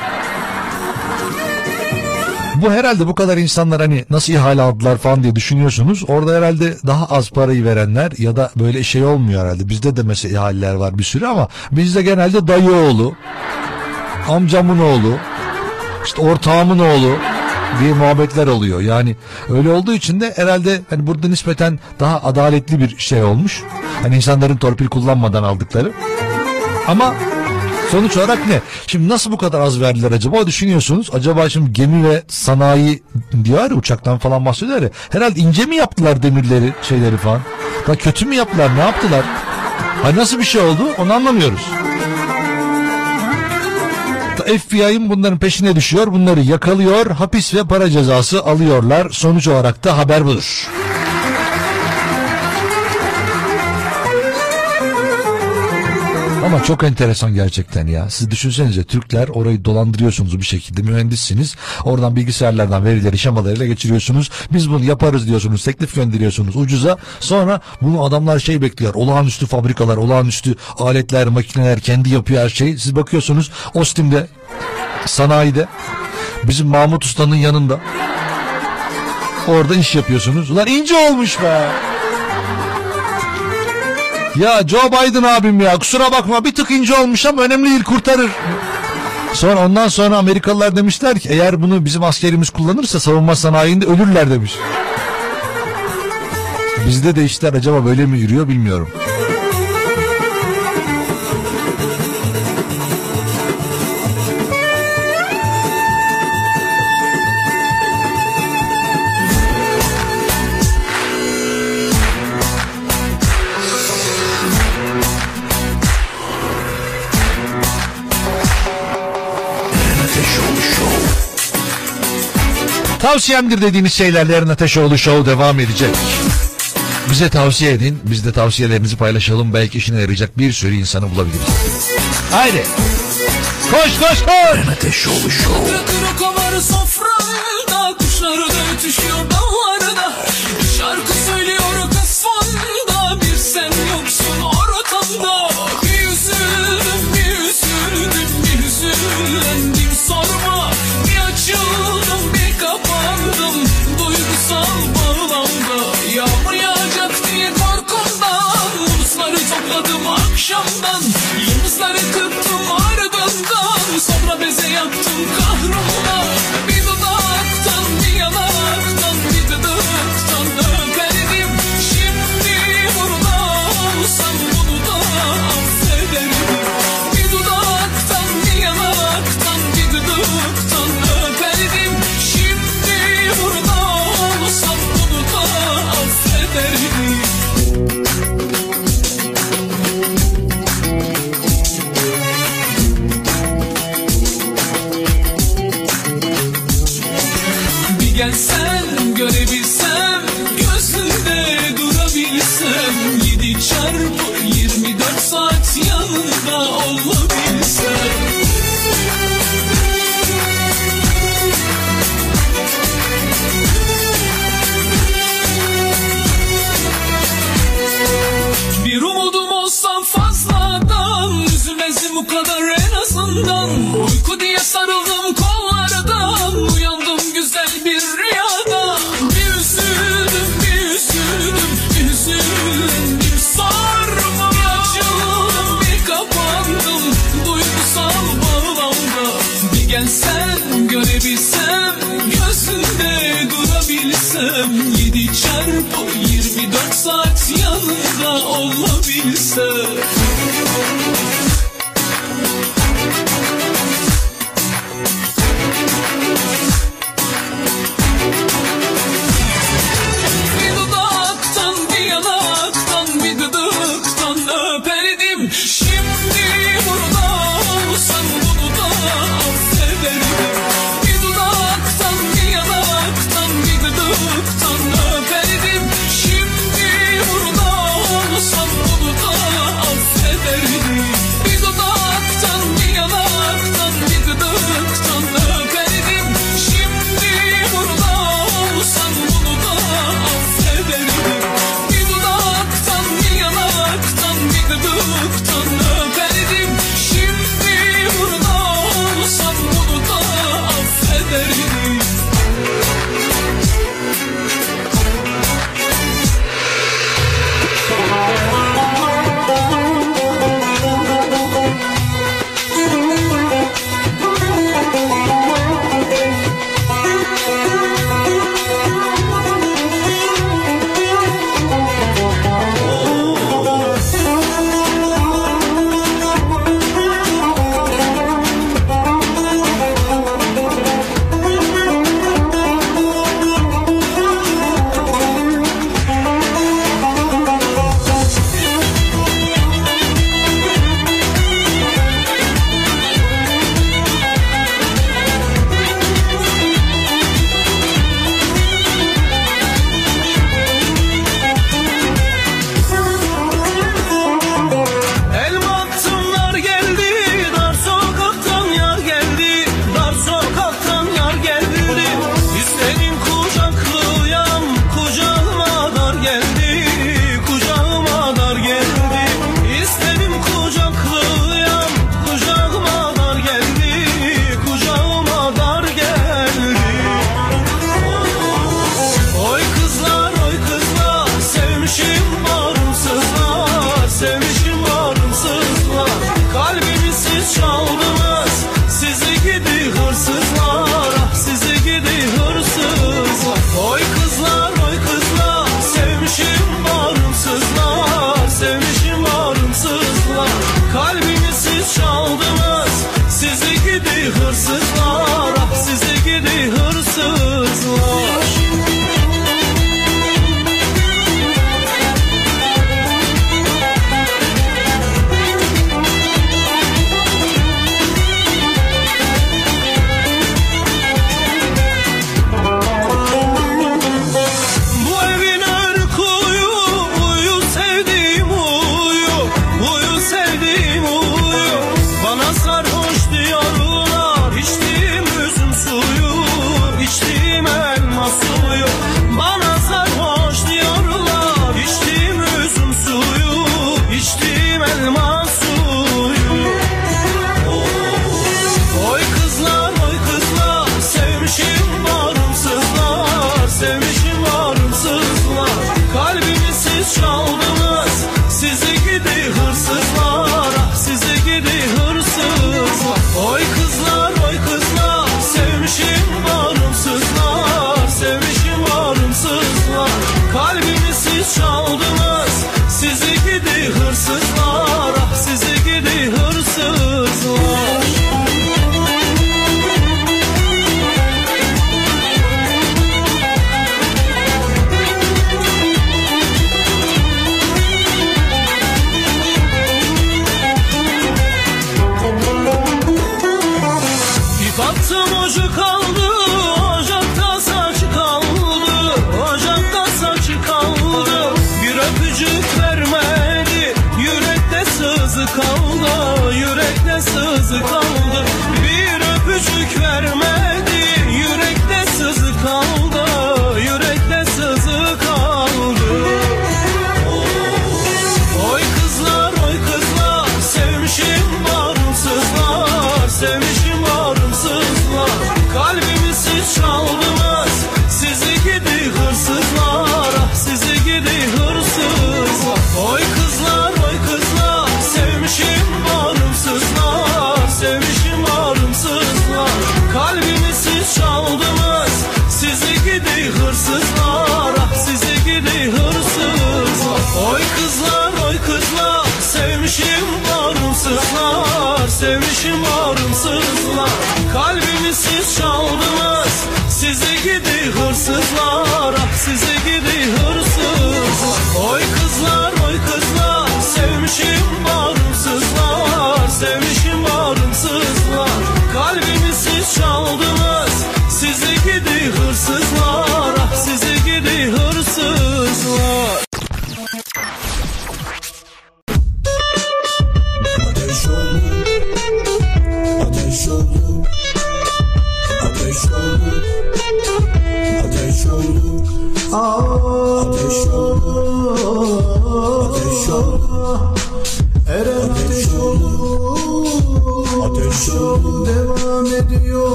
Bu herhalde bu kadar insanlar hani nasıl ihale aldılar falan diye düşünüyorsunuz. Orada herhalde daha az parayı verenler ya da böyle şey olmuyor herhalde. Bizde de mesela ihaleler var bir sürü ama bizde genelde dayı oğlu, amcamın oğlu, işte ortağımın oğlu diye muhabbetler oluyor. Yani öyle olduğu için de herhalde hani burada nispeten daha adaletli bir şey olmuş. Hani insanların torpil kullanmadan aldıkları. Ama sonuç olarak ne? Şimdi nasıl bu kadar az verdiler acaba düşünüyorsunuz. Acaba şimdi gemi ve sanayi diyor ya uçaktan falan bahsediyor ya. Herhalde ince mi yaptılar demirleri şeyleri falan. Da kötü mü yaptılar ne yaptılar? Ha nasıl bir şey oldu onu anlamıyoruz. FBI'ın bunların peşine düşüyor, bunları yakalıyor, hapis ve para cezası alıyorlar. Sonuç olarak da haber budur. Ama çok enteresan gerçekten ya. Siz düşünsenize Türkler orayı dolandırıyorsunuz bir şekilde mühendissiniz. Oradan bilgisayarlardan verileri şemalarıyla geçiriyorsunuz. Biz bunu yaparız diyorsunuz. Teklif gönderiyorsunuz ucuza. Sonra bunu adamlar şey bekliyor. Olağanüstü fabrikalar, olağanüstü aletler, makineler kendi yapıyor her şeyi. Siz bakıyorsunuz Ostim'de sanayide bizim Mahmut Usta'nın yanında orada iş yapıyorsunuz. Ulan ince olmuş be. Ya Joe Biden abim ya kusura bakma bir tık ince olmuş ama önemli değil kurtarır. Sonra ondan sonra Amerikalılar demişler ki eğer bunu bizim askerimiz kullanırsa savunma sanayinde ölürler demiş. Bizde de işler acaba böyle mi yürüyor bilmiyorum. Tavsiyemdir dediğiniz şeylerle yarın Ateşoğlu Show devam edecek. Bize tavsiye edin. Biz de tavsiyelerinizi paylaşalım. Belki işine yarayacak bir sürü insanı bulabiliriz. Haydi. Koş koş koş. Ateşoğlu Show. Sofrada Kuşları da ötüşüyor dallarda fisherman. En azından Uyku diye sarıldım kollardan. Uyandım güzel bir rüyada. Bir üzüldüm bir üzüldüm bir üzüldüm. Sorma bir açıldım bir kapandım. Duygusal bağlamda Bir gelsen görebilsem Gözünde durabilsem. Yedi çarpı yirmi dört saat yanında olabilsem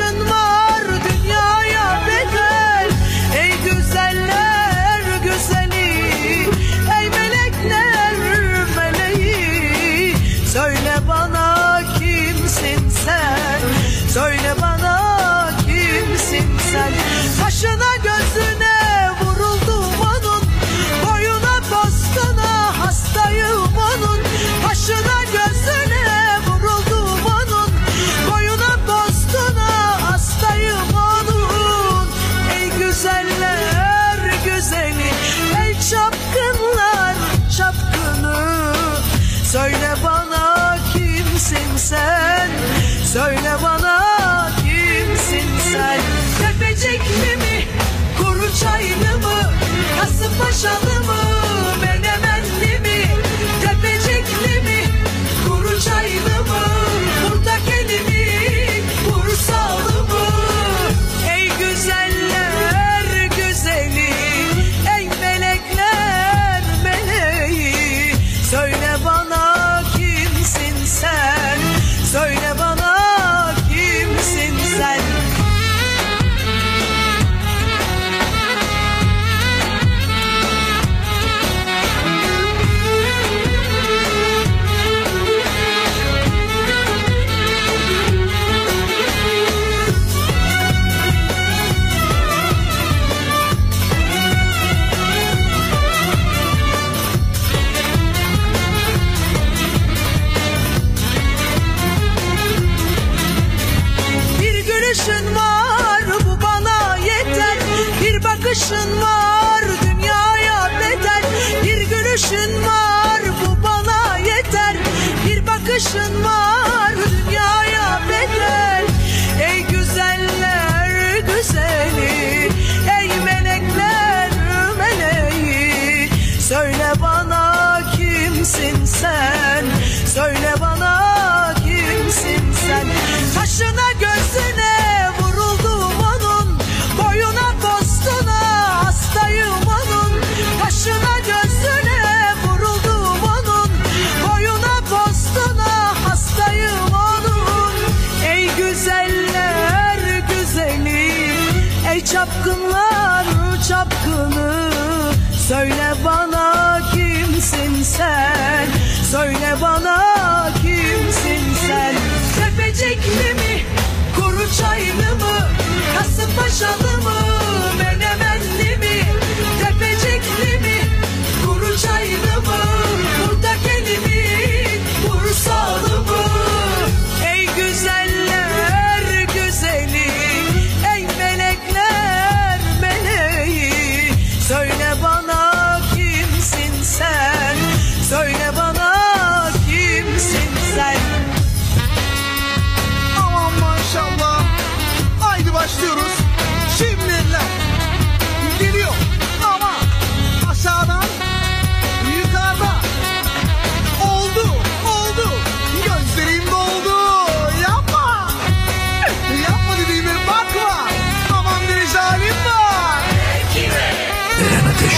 kaşınma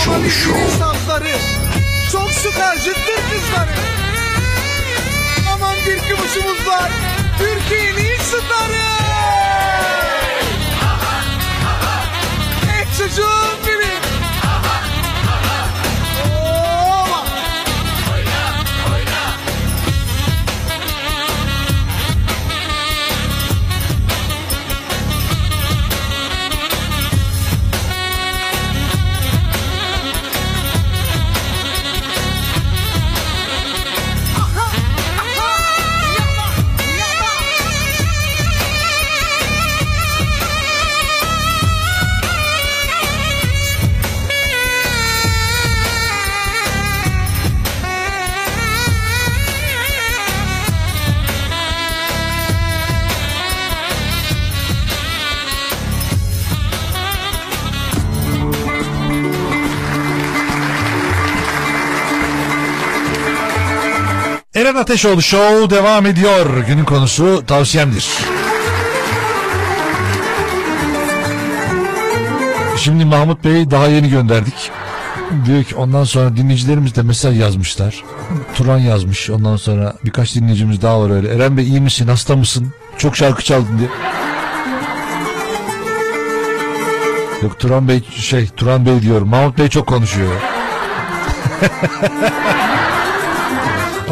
Show Show. Çok süper ciddi kızları. Aman bir kıvışımız var. Türkiye'nin ilk starı. Hey çocuğum. Ceren Ateşoğlu Show devam ediyor. Günün konusu tavsiyemdir. Şimdi Mahmut Bey'i daha yeni gönderdik. Diyor ki ondan sonra dinleyicilerimiz de mesaj yazmışlar. Turan yazmış. Ondan sonra birkaç dinleyicimiz daha var öyle. Eren Bey iyi misin? Hasta mısın? Çok şarkı çaldın diye. Yok Turan Bey şey Turan Bey diyor. Mahmut Bey çok konuşuyor.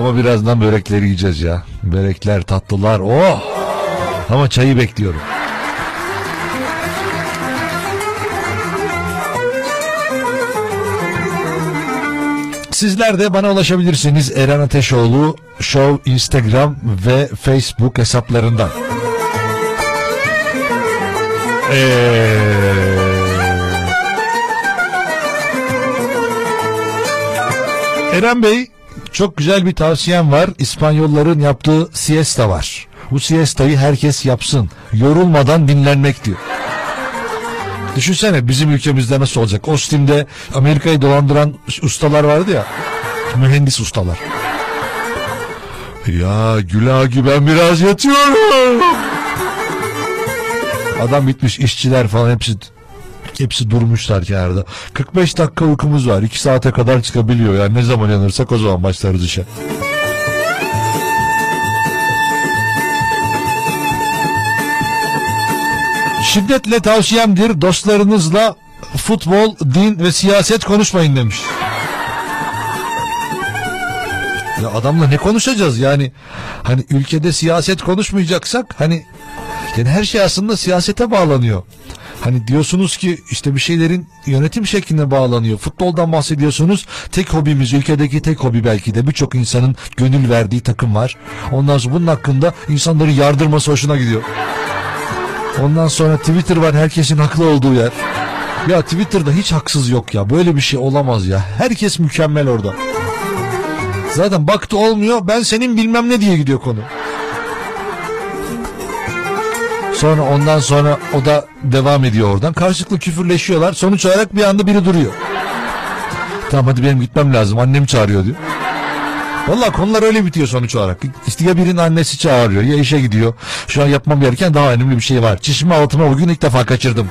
Ama birazdan börekleri yiyeceğiz ya. Börekler, tatlılar. Oh! Ama çayı bekliyorum. Sizler de bana ulaşabilirsiniz Eren Ateşoğlu Show Instagram ve Facebook hesaplarından. Ee, Eren Bey çok güzel bir tavsiyem var. İspanyolların yaptığı siesta var. Bu siestayı herkes yapsın. Yorulmadan dinlenmek diyor. Düşünsene bizim ülkemizde nasıl olacak? Ostim'de Amerika'yı dolandıran ustalar vardı ya. Mühendis ustalar. Ya Gülagi ben biraz yatıyorum. Adam bitmiş işçiler falan hepsi hepsi durmuşlar kenarda. 45 dakika uykumuz var. 2 saate kadar çıkabiliyor. Yani ne zaman yanırsak o zaman başlarız işe. Şiddetle tavsiyemdir dostlarınızla futbol, din ve siyaset konuşmayın demiş. Ya adamla ne konuşacağız yani? Hani ülkede siyaset konuşmayacaksak hani yani her şey aslında siyasete bağlanıyor. Hani diyorsunuz ki işte bir şeylerin yönetim şekline bağlanıyor. Futboldan bahsediyorsunuz. Tek hobimiz ülkedeki tek hobi belki de birçok insanın gönül verdiği takım var. Ondan sonra bunun hakkında insanların yardırması hoşuna gidiyor. Ondan sonra Twitter var herkesin haklı olduğu yer. Ya Twitter'da hiç haksız yok ya. Böyle bir şey olamaz ya. Herkes mükemmel orada. Zaten baktı olmuyor ben senin bilmem ne diye gidiyor konu. Sonra ondan sonra o da devam ediyor oradan. Karşılıklı küfürleşiyorlar. Sonuç olarak bir anda biri duruyor. Tamam hadi benim gitmem lazım. Annem çağırıyor diyor. Valla konular öyle bitiyor sonuç olarak. İşte ya birinin annesi çağırıyor ya işe gidiyor. Şu an yapmam gereken daha önemli bir şey var. Çişimi altıma bugün ilk defa kaçırdım.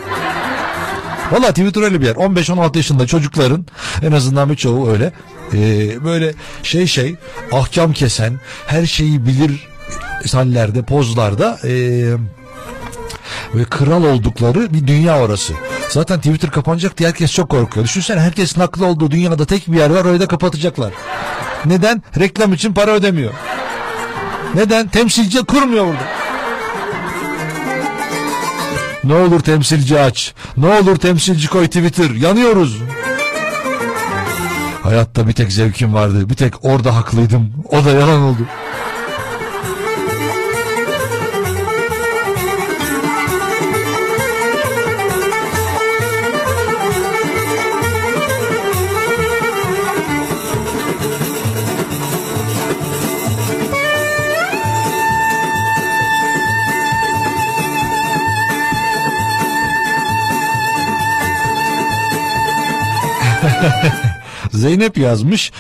Valla Twitter öyle bir yer. 15-16 yaşında çocukların en azından birçoğu öyle. Ee, böyle şey şey ahkam kesen her şeyi bilir hallerde pozlarda ee, ve kral oldukları bir dünya orası. Zaten Twitter kapanacak diye herkes çok korkuyor. Düşünsene herkesin haklı olduğu dünyada tek bir yer var orayı da kapatacaklar. Neden? Reklam için para ödemiyor. Neden? Temsilci kurmuyor burada. Ne olur temsilci aç. Ne olur temsilci koy Twitter. Yanıyoruz. Hayatta bir tek zevkim vardı. Bir tek orada haklıydım. O da yalan oldu. Zeynep yazmış.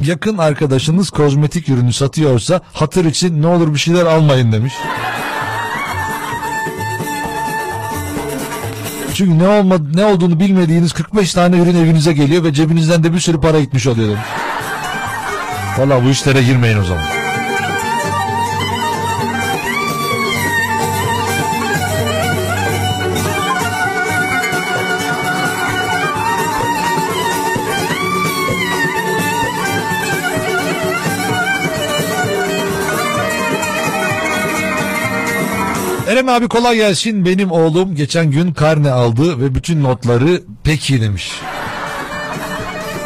Yakın arkadaşınız kozmetik ürünü satıyorsa hatır için ne olur bir şeyler almayın demiş. Çünkü ne olma, ne olduğunu bilmediğiniz 45 tane ürün evinize geliyor ve cebinizden de bir sürü para gitmiş oluyor demiş. Valla bu işlere girmeyin o zaman. Eren abi kolay gelsin. Benim oğlum geçen gün karne aldı ve bütün notları peki demiş.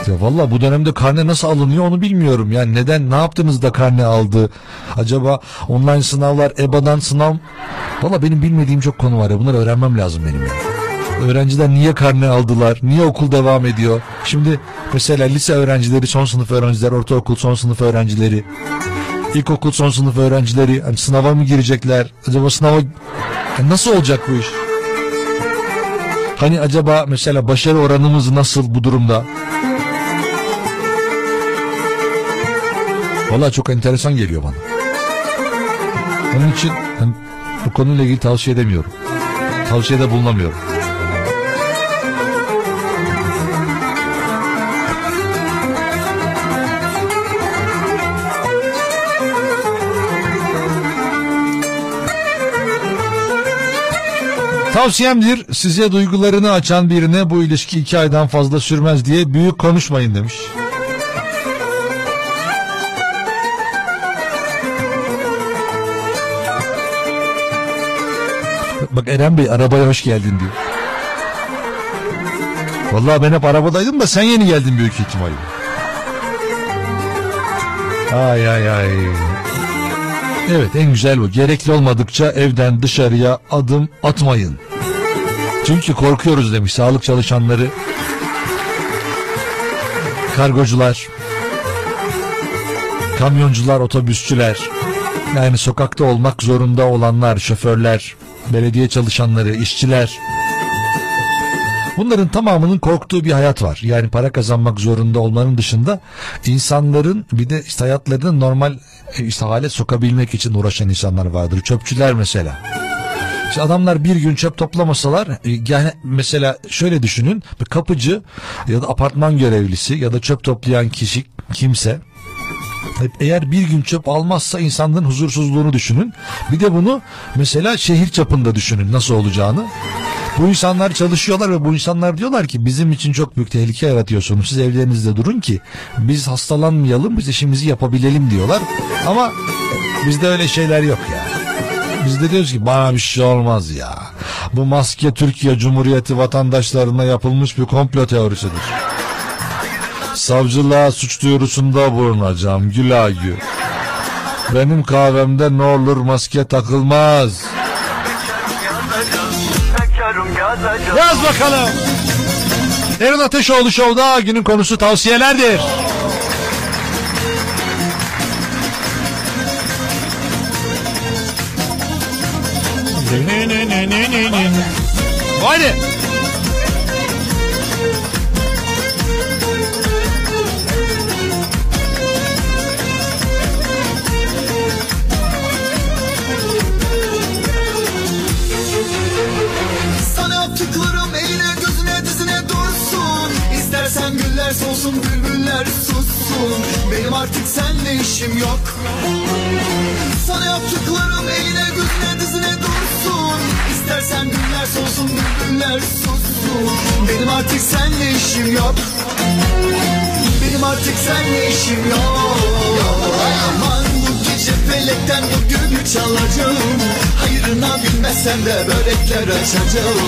Ya valla bu dönemde karne nasıl alınıyor onu bilmiyorum. Yani neden ne yaptınız da karne aldı? Acaba online sınavlar, EBA'dan sınav... Valla benim bilmediğim çok konu var ya bunları öğrenmem lazım benim ya. Öğrenciler niye karne aldılar? Niye okul devam ediyor? Şimdi mesela lise öğrencileri, son sınıf öğrenciler, ortaokul son sınıf öğrencileri ilkokul son sınıf öğrencileri hani sınava mı girecekler? Acaba sınava Yani nasıl olacak bu iş? Hani acaba mesela başarı oranımız nasıl bu durumda? Vallahi çok enteresan geliyor bana. Onun için hani, bu konuyla ilgili tavsiye edemiyorum. Tavsiyede bulunamıyorum. Tavsiyemdir size duygularını açan birine bu ilişki iki aydan fazla sürmez diye büyük konuşmayın demiş. Bak Eren Bey arabaya hoş geldin diyor. Vallahi ben hep arabadaydım da sen yeni geldin büyük ihtimalle. Ay ay ay. Evet en güzel bu. Gerekli olmadıkça evden dışarıya adım atmayın. Çünkü korkuyoruz demiş sağlık çalışanları. Kargocular. Kamyoncular, otobüsçüler. Yani sokakta olmak zorunda olanlar, şoförler, belediye çalışanları, işçiler. Bunların tamamının korktuğu bir hayat var. Yani para kazanmak zorunda olmanın dışında insanların bir de işte hayatlarını normal e, işte hale sokabilmek için uğraşan insanlar vardır. Çöpçüler mesela. İşte adamlar bir gün çöp toplamasalar e, yani mesela şöyle düşünün bir kapıcı ya da apartman görevlisi ya da çöp toplayan kişi kimse eğer bir gün çöp almazsa insanların huzursuzluğunu düşünün. Bir de bunu mesela şehir çapında düşünün nasıl olacağını. Bu insanlar çalışıyorlar ve bu insanlar diyorlar ki bizim için çok büyük tehlike yaratıyorsunuz. Siz evlerinizde durun ki biz hastalanmayalım, biz işimizi yapabilelim diyorlar. Ama bizde öyle şeyler yok ya. Biz de diyoruz ki bana bir şey olmaz ya. Bu maske Türkiye Cumhuriyeti vatandaşlarına yapılmış bir komplo teorisidir. Savcılığa suç duyurusunda bulunacağım Gülagü. Benim kahvemde ne olur maske takılmaz. Yaz bakalım. Eren Ateşoğlu Show'da günün konusu tavsiyelerdir. Haydi. Sana yaptıklarım eline gözüne dizine dursun. İstersen güller solsun bülbüller sussun. Benim artık seninle işim yok. Sana yaptıklarım eline gözüne dizine dursun İstersen güller solsun bülbüller sussun. Benim artık seninle işim yok. Benim artık seninle işim yok. Aman bu gece felekten bu gülü çalacağım. Hayrına bilmesem de börekler açacağım.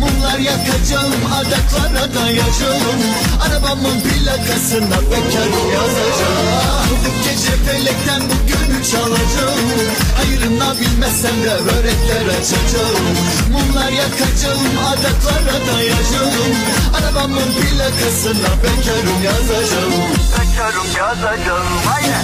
Mumlar yakacağım adaklara dayacağım. Arabamın plakasına bekar yazacağım. Bu gece felekten bu çalacağım. Hayrına bilmesem de börekler açacağım Mumlar yakacağım adaklara dayacağım. Arabamın plakasına bekarım yazacağım. Bekarım yazacağım Hayır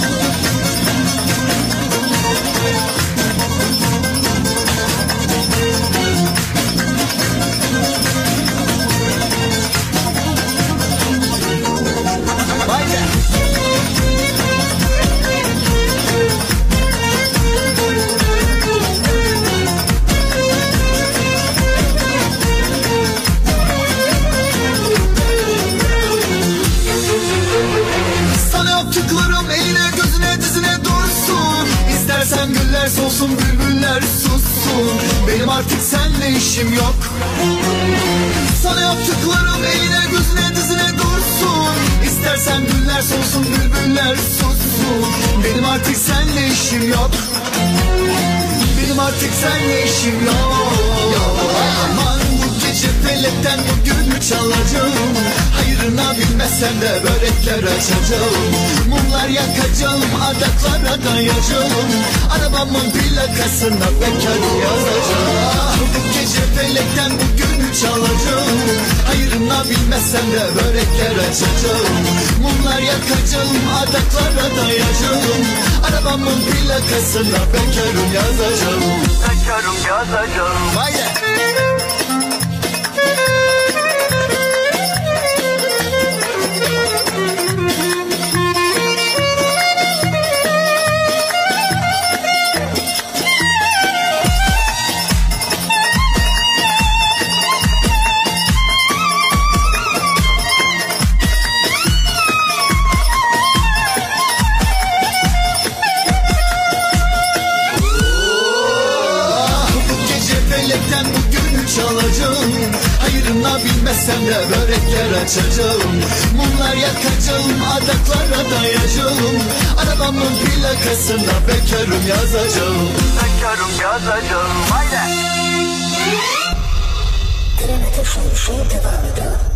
solsun bülbüller sussun. Benim artık seninle işim yok. Sana yaptıklarım eline gözüne dizine dursun. İstersen güller solsun bülbüller sussun. Benim artık seninle işim yok. Benim artık seninle işim yok. Aman bu gece felekten bu gülü çalacağım? Hayrına bilmesem de börekler açacağım. Mumlar yakacağım adaklara dayacağım. Arabamın plakasına bekar yazacağım. Bu gece felekten bu gülü çalacağım? Hayrına bilmesem de börekler açacağım. Mumlar yakacağım adaklara dayacağım. Arabamın plakasına bekarım yazacağım. Bekarım yazacağım. Haydi börekler açacağım Mumlar yakacağım adaklara dayacağım. Arabamın plakasına bekarım yazacağım. Bekarım yazacağım Haydi. Yaptıklarının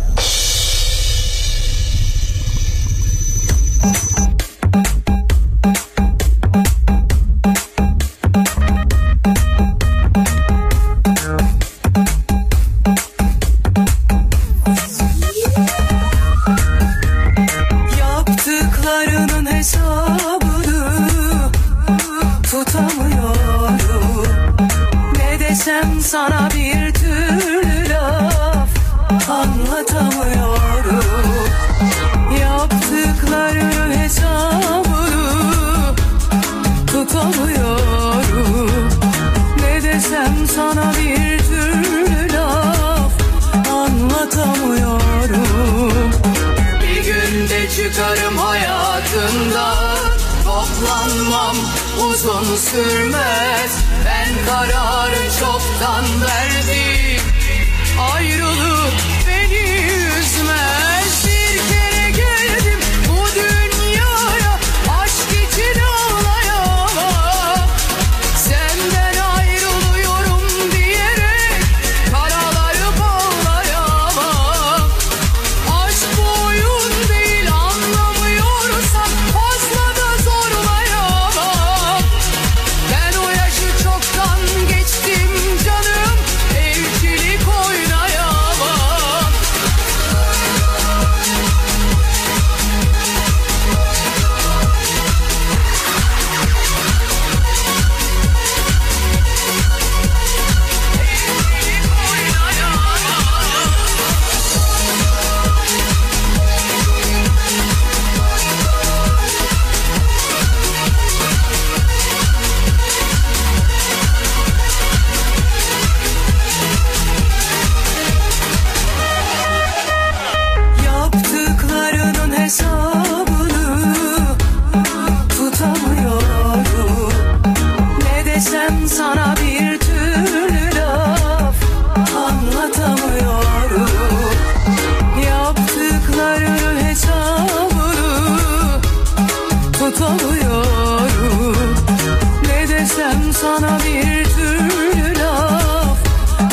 sana bir türlü laf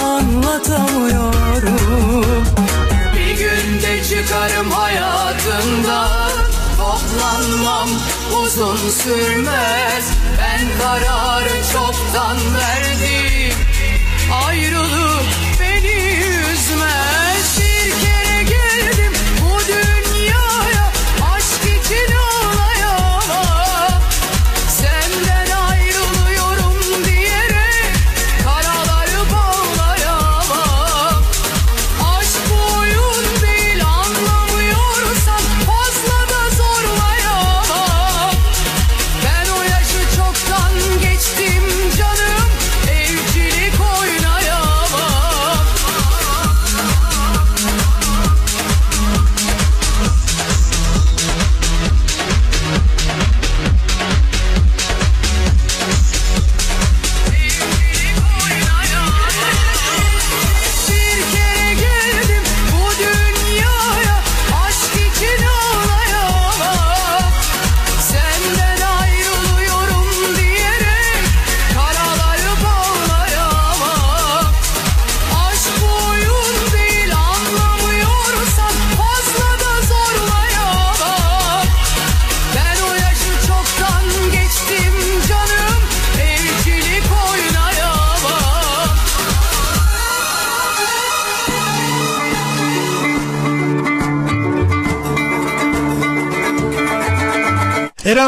anlatamıyorum. Bir günde çıkarım hayatından Toplanmam uzun sürmez. Ben kararı çoktan verdim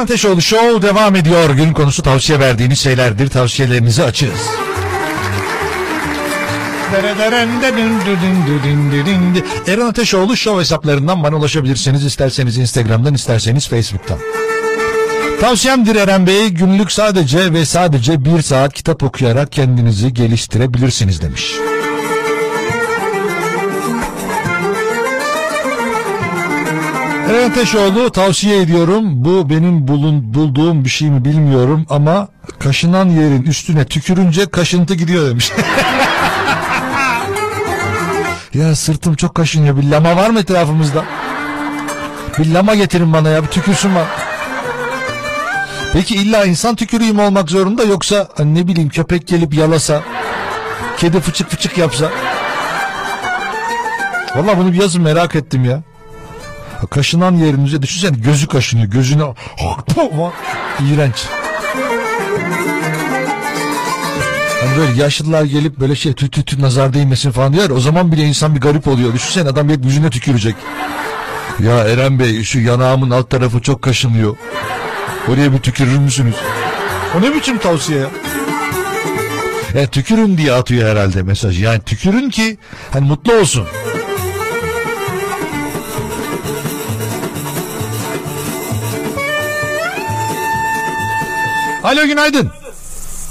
Ateşoğlu Show devam ediyor. Gün konusu tavsiye verdiğiniz şeylerdir. Tavsiyelerinizi açığız. Eren Ateşoğlu Show hesaplarından bana ulaşabilirsiniz. İsterseniz Instagram'dan, isterseniz Facebook'tan. Tavsiyemdir Eren Bey, günlük sadece ve sadece bir saat kitap okuyarak kendinizi geliştirebilirsiniz demiş. Eren Ateşoğlu tavsiye ediyorum. Bu benim bulun, bulduğum bir şey mi bilmiyorum ama kaşınan yerin üstüne tükürünce kaşıntı gidiyor demiş. ya sırtım çok kaşınıyor. Bir lama var mı etrafımızda? Bir lama getirin bana ya bir tükürsün bana. Peki illa insan tükürüğü mü olmak zorunda yoksa hani ne bileyim köpek gelip yalasa Kedi fıçık fıçık yapsa. Valla bunu bir yazın merak ettim ya. Kaşınan yerinize düşünsene gözü kaşınıyor. Gözüne iğrenç. Hani böyle yaşlılar gelip böyle şey tü tü tü nazar değmesin falan diyor. ya, O zaman bile insan bir garip oluyor. Düşünsene adam gelip yüzüne tükürecek. Ya Eren Bey şu yanağımın alt tarafı çok kaşınıyor. Oraya bir tükürür müsünüz? O ne biçim tavsiye ya? E, tükürün diye atıyor herhalde mesaj. Yani tükürün ki hani mutlu olsun. Alo günaydın.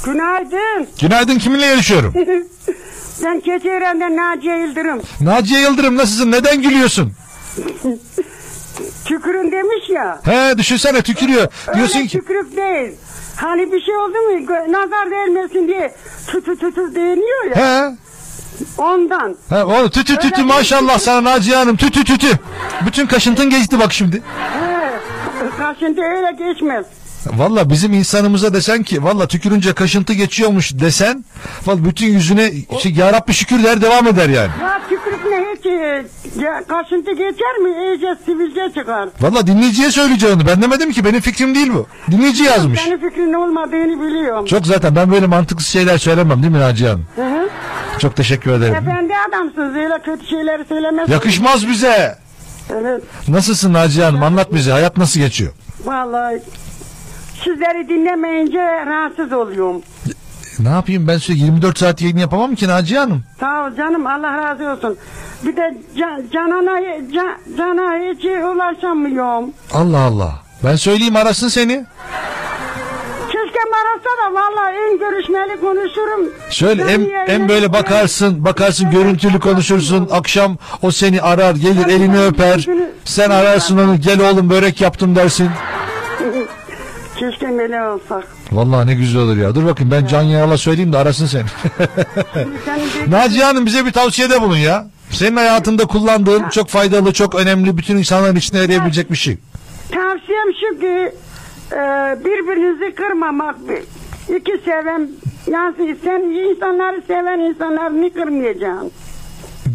Günaydın. Günaydın kiminle yarışıyorum? ben Keçiören'den Naciye Yıldırım. Naciye Yıldırım nasılsın? Neden gülüyorsun? Tükürün demiş ya. He düşünsene tükürüyor. Diyorsun Öyle ki tükürük değil. Hani bir şey oldu mu nazar değmesin diye tü tü tü tü deniyor ya. he Ondan. he oğlum tütü tütü Öyle maşallah sana Naciye Hanım tütü tütü. Bütün kaşıntın geçti bak şimdi. He. Kaşıntı öyle geçmez. Valla bizim insanımıza desen ki valla tükürünce kaşıntı geçiyormuş desen valla bütün yüzüne şey, ya Rabbi şükür der devam eder yani. Ya tükürük ne hiç ya, kaşıntı geçer mi? İyice sivilce çıkar. Valla dinleyiciye söyleyeceğim onu ben demedim ki benim fikrim değil bu. Dinleyici yazmış. Senin fikrin olmadığını biliyorum. Çok zaten ben böyle mantıksız şeyler söylemem değil mi Naciye Hanım? Hı hı. Çok teşekkür ederim. Efendi adamsınız öyle kötü şeyleri söylemez. Yakışmaz bize. Evet. Nasılsın Naciye Hanım anlat bize hayat nasıl geçiyor? Vallahi sizleri dinlemeyince rahatsız oluyorum. Ne yapayım ben sürekli 24 saat yayın yapamam ki Naciye Hanım. Sağ ol canım Allah razı olsun. Bir de can, canana, can, cana hiç ulaşamıyorum. Allah Allah. Ben söyleyeyim arasın seni. Keşke arasa da vallahi en görüşmeli konuşurum. Şöyle yerine- en böyle bakarsın bakarsın görüntülü konuşursun. Akşam o seni arar gelir elini öper. Sen ararsın onu gel oğlum börek yaptım dersin. Keşke böyle olsak. Vallahi ne güzel olur ya. Dur bakayım ben Can Yayal'a söyleyeyim de arasın seni. Naciye Hanım bize bir tavsiyede bulun ya. Senin hayatında kullandığın çok faydalı, çok önemli, bütün insanların içine yarayabilecek bir şey. Tavsiyem şu ki e, birbirinizi kırmamak. İki seven yani sen insanları seven insanlarını kırmayacaksın.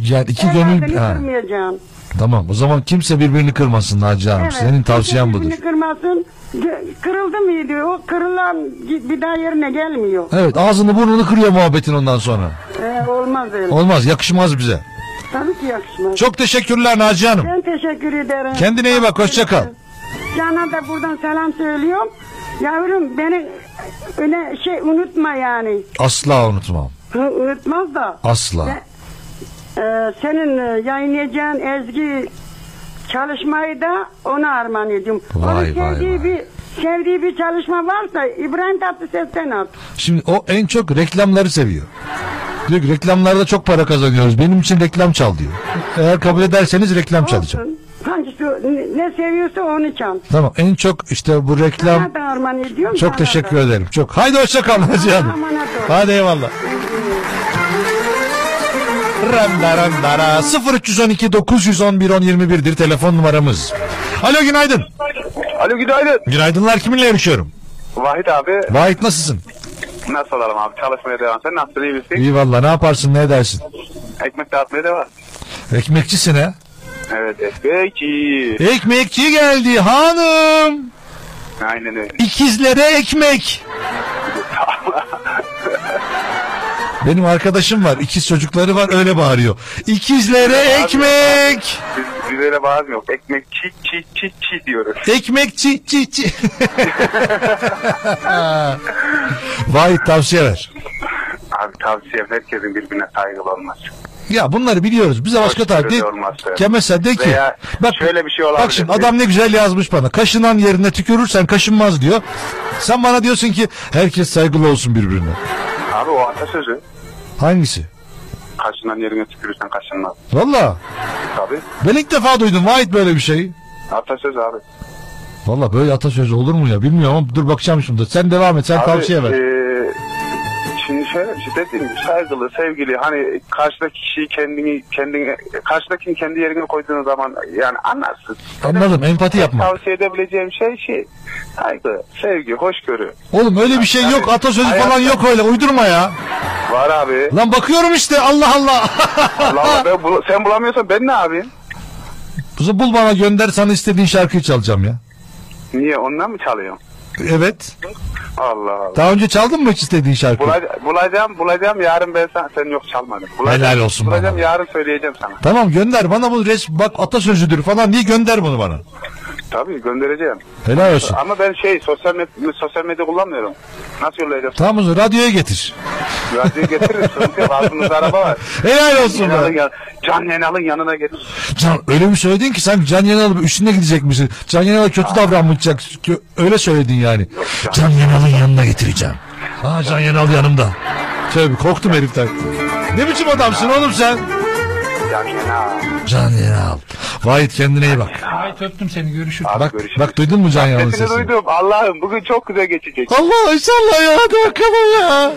Yani iki Evladını gönül... Ha, kırmayacaksın. tamam o zaman kimse birbirini kırmasın Naciye Hanım. Senin tavsiyen kimse budur. birbirini kırmasın. Kırıldı mıydı? O kırılan bir daha yerine gelmiyor. Evet ağzını burnunu kırıyor muhabbetin ondan sonra. Ee, olmaz öyle. Olmaz yakışmaz bize. Tabii ki yakışmaz. Çok teşekkürler Naciye Hanım. Ben teşekkür ederim. Kendine iyi bak hoşça kal. Can'a da buradan selam söylüyorum. Yavrum beni öne şey unutma yani. Asla unutmam. Hı, Unutmaz da. Asla. Ve, e, senin e, yayınlayacağın ezgi çalışmayı da ona armağan ediyorum. Vay, Onun sevdiği vay. bir sevdiği bir çalışma varsa İbrahim Tatlıses'ten at. Şimdi o en çok reklamları seviyor. Diyor ki reklamlarda çok para kazanıyoruz. Benim için reklam çal diyor. Eğer kabul ederseniz reklam çalacağım. Olsun. Hangisi ne, seviyorsa onu çal. Tamam en çok işte bu reklam Sana da armağan ediyorum. çok teşekkür da. ederim. Çok. Haydi hoşça kal Naciye Hanım. Hadi eyvallah. Randara 0312 911 1021'dir telefon numaramız. Alo günaydın. Alo günaydın. Günaydınlar kiminle yarışıyorum? Vahit abi. Vahit nasılsın? Nasıl olalım abi? Çalışmaya devam. Sen nasılsın? iyi misin? İyi valla ne yaparsın ne edersin? Ekmek dağıtmaya devam. Ekmekçisin ha? Evet ekmek. Ekmekçi geldi hanım. Aynen öyle. İkizlere ekmek. Benim arkadaşım var. ikiz çocukları var öyle bağırıyor. İkizlere ekmek. Biz, öyle bağırmıyor. Ekmek çi çi çi çi diyoruz. Ekmek çi çi çi. Vay tavsiye ver. Abi tavsiyem herkesin birbirine saygılı olması. Ya bunları biliyoruz. Bize başka tarif Hoşgörülü değil. Ya mesela de ki. Veya Bak, şöyle bir şey olabilir. bak şimdi adam ne güzel yazmış bana. Kaşınan yerine tükürürsen kaşınmaz diyor. Sen bana diyorsun ki herkes saygılı olsun birbirine. Abi o atasözü. Hangisi? Kaşınan yerine tükürürsen kaşınmaz. Valla. Tabii. Ben ilk defa duydum. Vahit böyle bir şey. Atasöz abi. Valla böyle atasözü olur mu ya bilmiyorum ama dur bakacağım şimdi. Sen devam et sen Abi, tavsiye ver. e, şimdi şöyle bir şey dediğim gibi saygılı, sevgili hani karşıdaki kişiyi kendini kendini karşıdakini kendi yerine koyduğun zaman yani anlarsın. Anladım empati yapma. Tavsiye edebileceğim şey şey saygı, sevgi, hoşgörü. Oğlum öyle bir şey yok atasözü Hayat- falan yok öyle uydurma ya. Var abi. Lan bakıyorum işte Allah Allah. Allah Allah ben bul- sen bulamıyorsan ben ne yapayım? Kızı bul bana gönder sana istediğin şarkıyı çalacağım ya. Niye ondan mı çalıyorsun? Evet. Allah Allah. Daha önce çaldın mı hiç istediğin şarkıyı? Bulaca- bulacağım bulacağım yarın ben sen, sen yok çalmadın. Bulacağım, Helal olsun Bulacağım bana. yarın söyleyeceğim sana. Tamam gönder bana bu res bak atasözüdür falan diye gönder bunu bana. Tabii göndereceğim. Helal olsun. Ama ben şey sosyal medya, sosyal medya kullanmıyorum. Nasıl yollayacağım? Tamam o zaman radyoya getir. Radyoyu getiririz. Sıkıntı yok. Altımızda araba var. Helal olsun Yenal'ın be. yan- Can Yenal'ın yanına getir. Can öyle bir söyledin ki sen Can Yenal'ı üstüne gidecek misin? Can Yenal'a kötü davranmayacak. Öyle söyledin yani. Can Yenal'ın yanına getireceğim. Ha Can Yenal yanımda. Bir korktum heriften. Ne biçim adamsın oğlum sen? Can Yenal. Can Yenal. Vahit kendine iyi bak. Ay öptüm seni görüşürüz. Bak, bak duydun mu Can Yenal'ın Sesini sesini? duydum. Allah'ım bugün çok güzel geçecek. Allah inşallah ya hadi bakalım ya.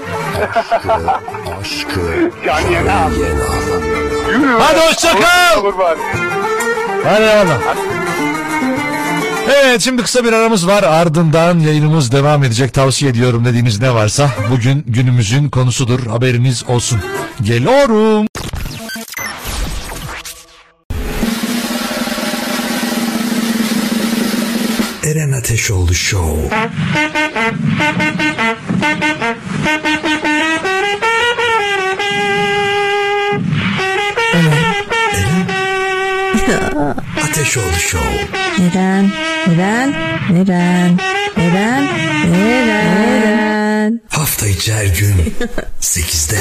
Can Yenal. Yürü. Hadi hoşça kal. Kurban. Hadi eyvallah. Evet şimdi kısa bir aramız var ardından yayınımız devam edecek tavsiye ediyorum dediğiniz ne varsa bugün günümüzün konusudur haberiniz olsun. Geliyorum. Ateşoğlu Show. Ateşoğlu Show. Neden? Neden? Neden? Neden? Neden? Hafta içi her gün 8'de.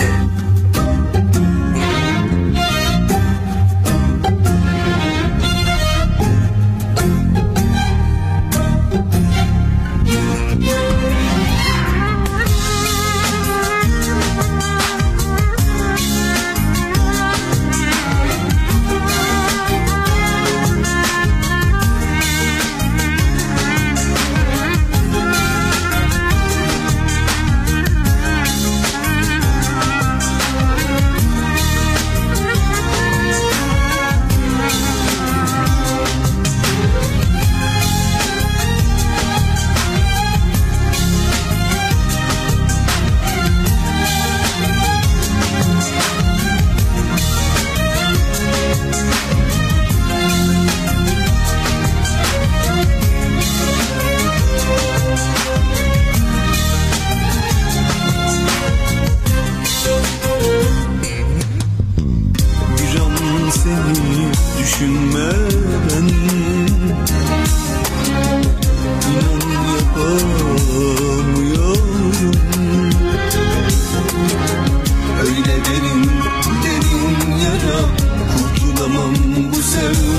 Bu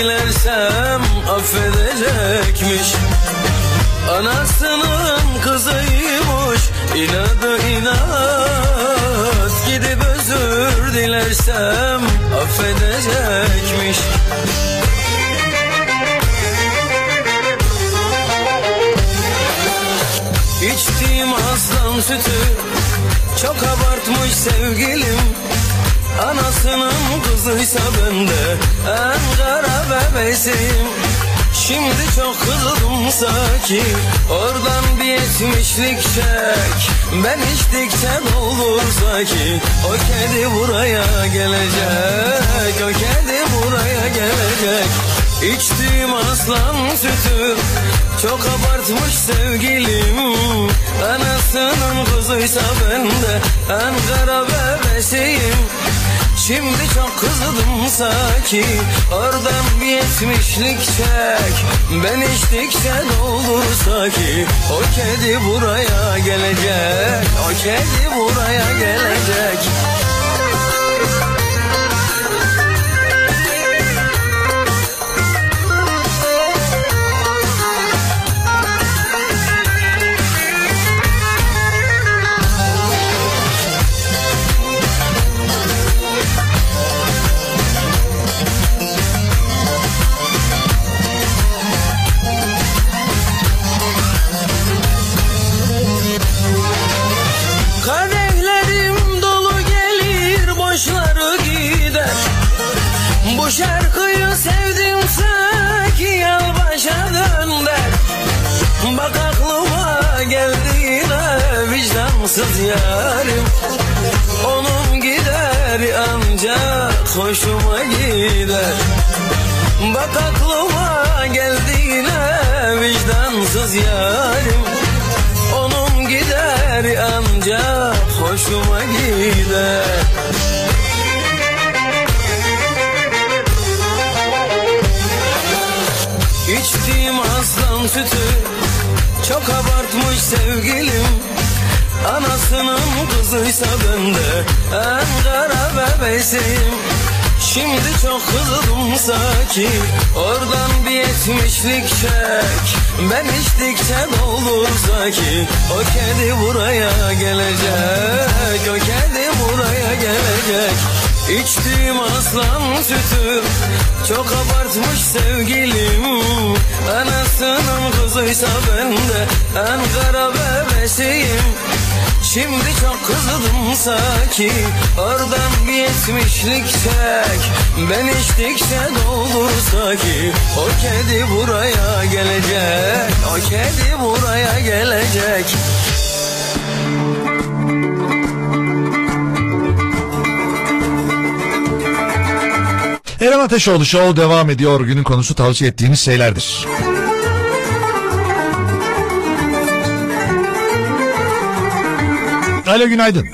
dilersem affedecekmiş. Anasının kızıymış inadı inat Gidip özür dilersem affedecekmiş. İçtiğim aslan sütü çok abartmış sevgilim Anasının kızıysa ben de en kara bebesiyim Şimdi çok kızdım sanki Oradan bir yetmişlik çek. Ben içtikçe doldur sanki O kedi buraya gelecek O kedi buraya gelecek. İçtiğim aslan sütü Çok abartmış sevgilim. Anasının kızıysa ben de En kara bebesiyim Şimdi çok kızdım sanki. Oradan bir yetmişlik çek. Ben içtikçe doldur sanki. O kedi buraya gelecek. O kedi buraya gelecek vicdansız yarim? Onun gider ancak hoşuma gider. Bak aklıma geldi yine vicdansız yarim. Onun gider ancak hoşuma gider. İçtiğim aslan sütü çok abartmış sevgilim Anasının kızıysa ben de en kara bebesiyim Şimdi çok kızdım sanki Oradan bir yetmişlik çek. Ben içtikçe doldur sanki O kedi buraya gelecek. O kedi buraya gelecek. İçtiğim aslan sütü Çok abartmış sevgilim. Anasının kızıysa ben de En kara bebesiyim Şimdi çok kızdım sanki. Oradan bir yetmişlik çek. Ben içtikçe doldur sanki. O kedi buraya gelecek. O kedi buraya gelecek. Eren Ateşoğlu Show devam ediyor. Günün konusu tavsiye ettiğiniz şeylerdir. Alo günaydın.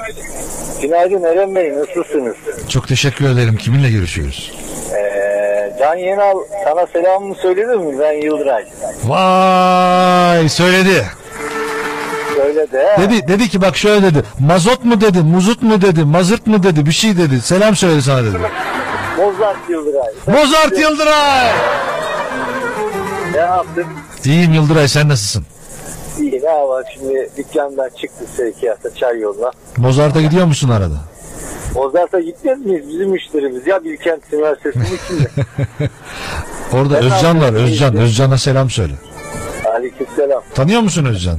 Günaydın Eren Bey nasılsınız? Çok teşekkür ederim. Kiminle görüşüyoruz? Ee, Can Yenal sana selamımı söyledi mi? Ben Yıldıray. Vay söyledi. Söyledi he. Dedi dedi ki bak şöyle dedi. Mazot mu dedi, muzut mu dedi, mazırt mı dedi, bir şey dedi. Selam söyledi sana dedi. Mozart Yıldıray. Mozart Yıldıray. Ne yaptın? İyiyim Yıldıray sen nasılsın? İyi ne var şimdi dükkandan çıktık sevkiyata çay yoluna. Mozart'a gidiyor musun arada? Mozart'a gitmez miyiz? Bizim müşterimiz ya Bilkent Üniversitesi'nin içinde. Orada Ben Özcan var? Özcan. Özcan'a selam söyle. Aleykümselam. Tanıyor musun Özcan?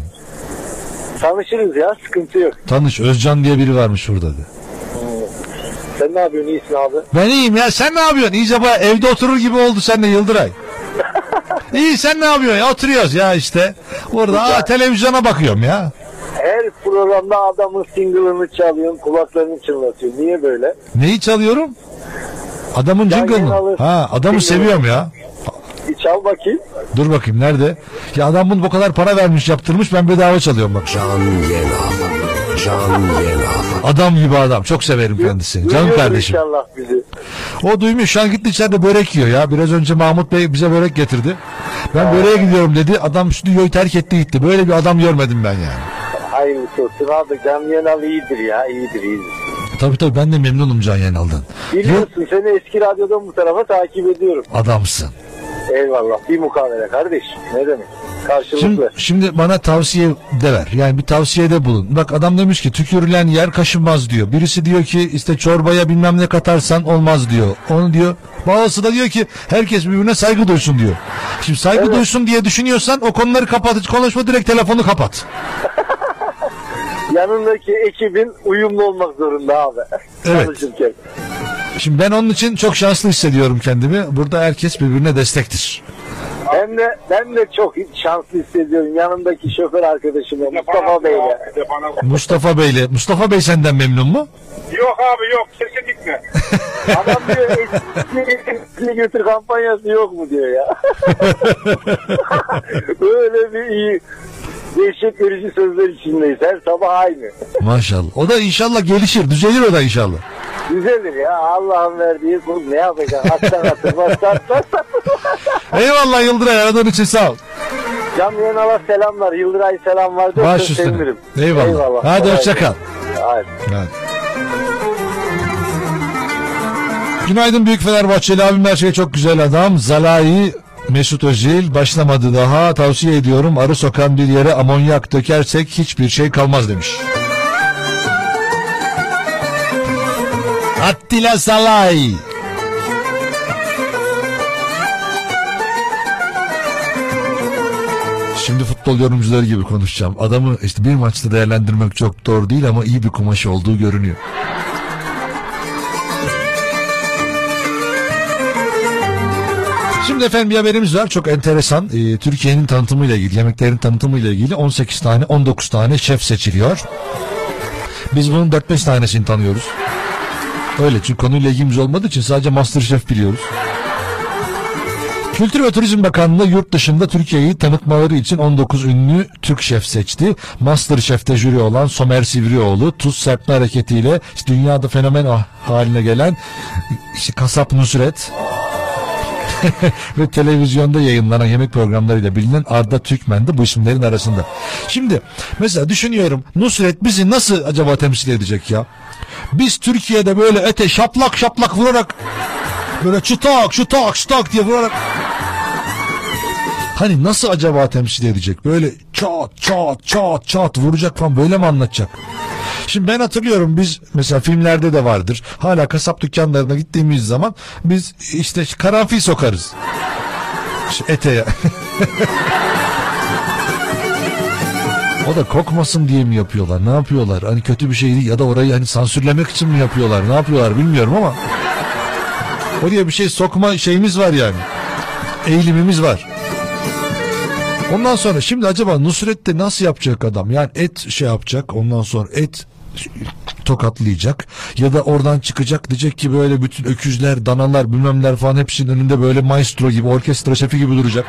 Tanışırız ya sıkıntı yok. Tanış Özcan diye biri varmış burada de. Sen ne yapıyorsun iyisin abi? Ben iyiyim ya sen ne yapıyorsun? İyice baya evde oturur gibi oldu sen de Yıldıray. İyi sen ne yapıyorsun ya? Oturuyoruz ya işte. Burada aa, televizyona bakıyorum ya. Her programda adamın single'ını çalıyorsun kulaklarını çınlatıyorsun. Niye böyle? Neyi çalıyorum? Adamın Can jingle'ını. Ha adamı seviyorum ya. Bir çal bakayım. Dur bakayım nerede? Ya adam bunu bu kadar para vermiş yaptırmış ben bedava çalıyorum bak. Can Yenal. Can. Adam gibi adam. Çok severim kendisini. Canım Duyuyordur kardeşim. inşallah bizi. O duymuş şu an gitti içeride börek yiyor ya. Biraz önce Mahmut Bey bize börek getirdi. Ben böreğe gidiyorum dedi. Adam stüdyoyu terk etti gitti. Böyle bir adam görmedim ben yani. Hayırlısı olsun abi. Can Yenal iyidir ya. iyidir iyidir. Tabii tabii ben de memnunum Can Yenal'dan. Biliyorsun seni eski radyodan bu tarafa takip ediyorum. Adamsın. Eyvallah. Bir mukavele kardeş. Ne demek? Karşılıklı. Şimdi, şimdi bana tavsiye de ver. Yani bir tavsiyede bulun. Bak adam demiş ki tükürülen yer kaşınmaz diyor. Birisi diyor ki işte çorbaya bilmem ne katarsan olmaz diyor. Onu diyor. Bazısı da diyor ki herkes birbirine saygı duysun diyor. Şimdi saygı duysun diye düşünüyorsan o konuları kapat. Konuşma direkt telefonu kapat. Yanındaki ekibin uyumlu olmak zorunda abi. Evet. Çalışırken. Şimdi ben onun için çok şanslı hissediyorum kendimi. Burada herkes birbirine destektir. Hem de ben de çok şanslı hissediyorum yanımdaki şoför arkadaşımla Mustafa Bey'le. Mustafa Bey'le. Mustafa Bey senden memnun mu? Yok abi yok kesinlikle. Adam diyor eski götür kampanyası yok mu diyor ya. Böyle bir iyi dehşet verici sözler içindeyiz. Her sabah aynı. Maşallah. O da inşallah gelişir. Düzelir o da inşallah. Güzeldir ya Allah'ın verdiği kul ne yapacaksın? Attan atılmaz atmaz. Eyvallah Yıldıray aradığın için sağ ol. Can Yenal'a selamlar. Yıldıray selam vardı. Baş üstüne. sevinirim. Eyvallah. Hadi gelsin. Hadi. Hadi. Günaydın Büyük Fenerbahçeli abim her şey çok güzel adam. Zalai Mesut Özil başlamadı daha tavsiye ediyorum arı sokan bir yere amonyak dökersek hiçbir şey kalmaz demiş. Attila Salay. Şimdi futbol yorumcuları gibi konuşacağım. Adamı işte bir maçta değerlendirmek çok doğru değil ama iyi bir kumaşı olduğu görünüyor. Şimdi efendim bir haberimiz var çok enteresan. Ee, Türkiye'nin tanıtımıyla ilgili, yemeklerin tanıtımıyla ilgili 18 tane, 19 tane şef seçiliyor. Biz bunun 4-5 tanesini tanıyoruz. Öyle çünkü konuyla ilgimiz olmadığı için sadece Masterchef biliyoruz. Kültür ve Turizm Bakanlığı yurt dışında Türkiye'yi tanıtmaları için 19 ünlü Türk şef seçti. Masterchef'te jüri olan Somer Sivrioğlu tuz serpme hareketiyle işte dünyada fenomen haline gelen işte Kasap Nusret ve televizyonda yayınlanan yemek programlarıyla bilinen Arda Türkmen de bu isimlerin arasında. Şimdi mesela düşünüyorum Nusret bizi nasıl acaba temsil edecek ya? Biz Türkiye'de böyle ete şaplak şaplak vurarak böyle çıtak çıtak çıtak diye vurarak Hani nasıl acaba temsil edecek? Böyle çat çat çat çat vuracak falan böyle mi anlatacak? Şimdi ben hatırlıyorum biz mesela filmlerde de vardır. Hala kasap dükkanlarına gittiğimiz zaman biz işte karanfil sokarız. İşte ete. o da kokmasın diye mi yapıyorlar? Ne yapıyorlar? Hani kötü bir şey değil ya da orayı hani sansürlemek için mi yapıyorlar? Ne yapıyorlar bilmiyorum ama. Oraya bir şey sokma şeyimiz var yani. Eğilimimiz var. Ondan sonra şimdi acaba Nusret'te nasıl yapacak adam? Yani et şey yapacak ondan sonra et tokatlayacak ya da oradan çıkacak diyecek ki böyle bütün öküzler, danalar, bilmemler falan hepsinin önünde böyle maestro gibi, orkestra şefi gibi duracak.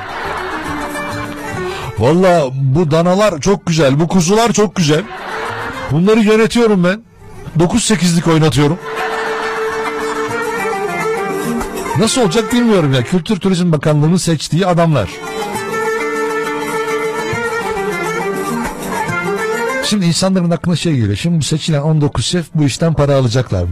Valla bu danalar çok güzel, bu kuzular çok güzel. Bunları yönetiyorum ben. 9-8'lik oynatıyorum. Nasıl olacak bilmiyorum ya. Kültür Turizm Bakanlığı'nın seçtiği adamlar. Şimdi insanların aklına şey geliyor. Şimdi bu seçilen 19 şef bu işten para alacaklar mı?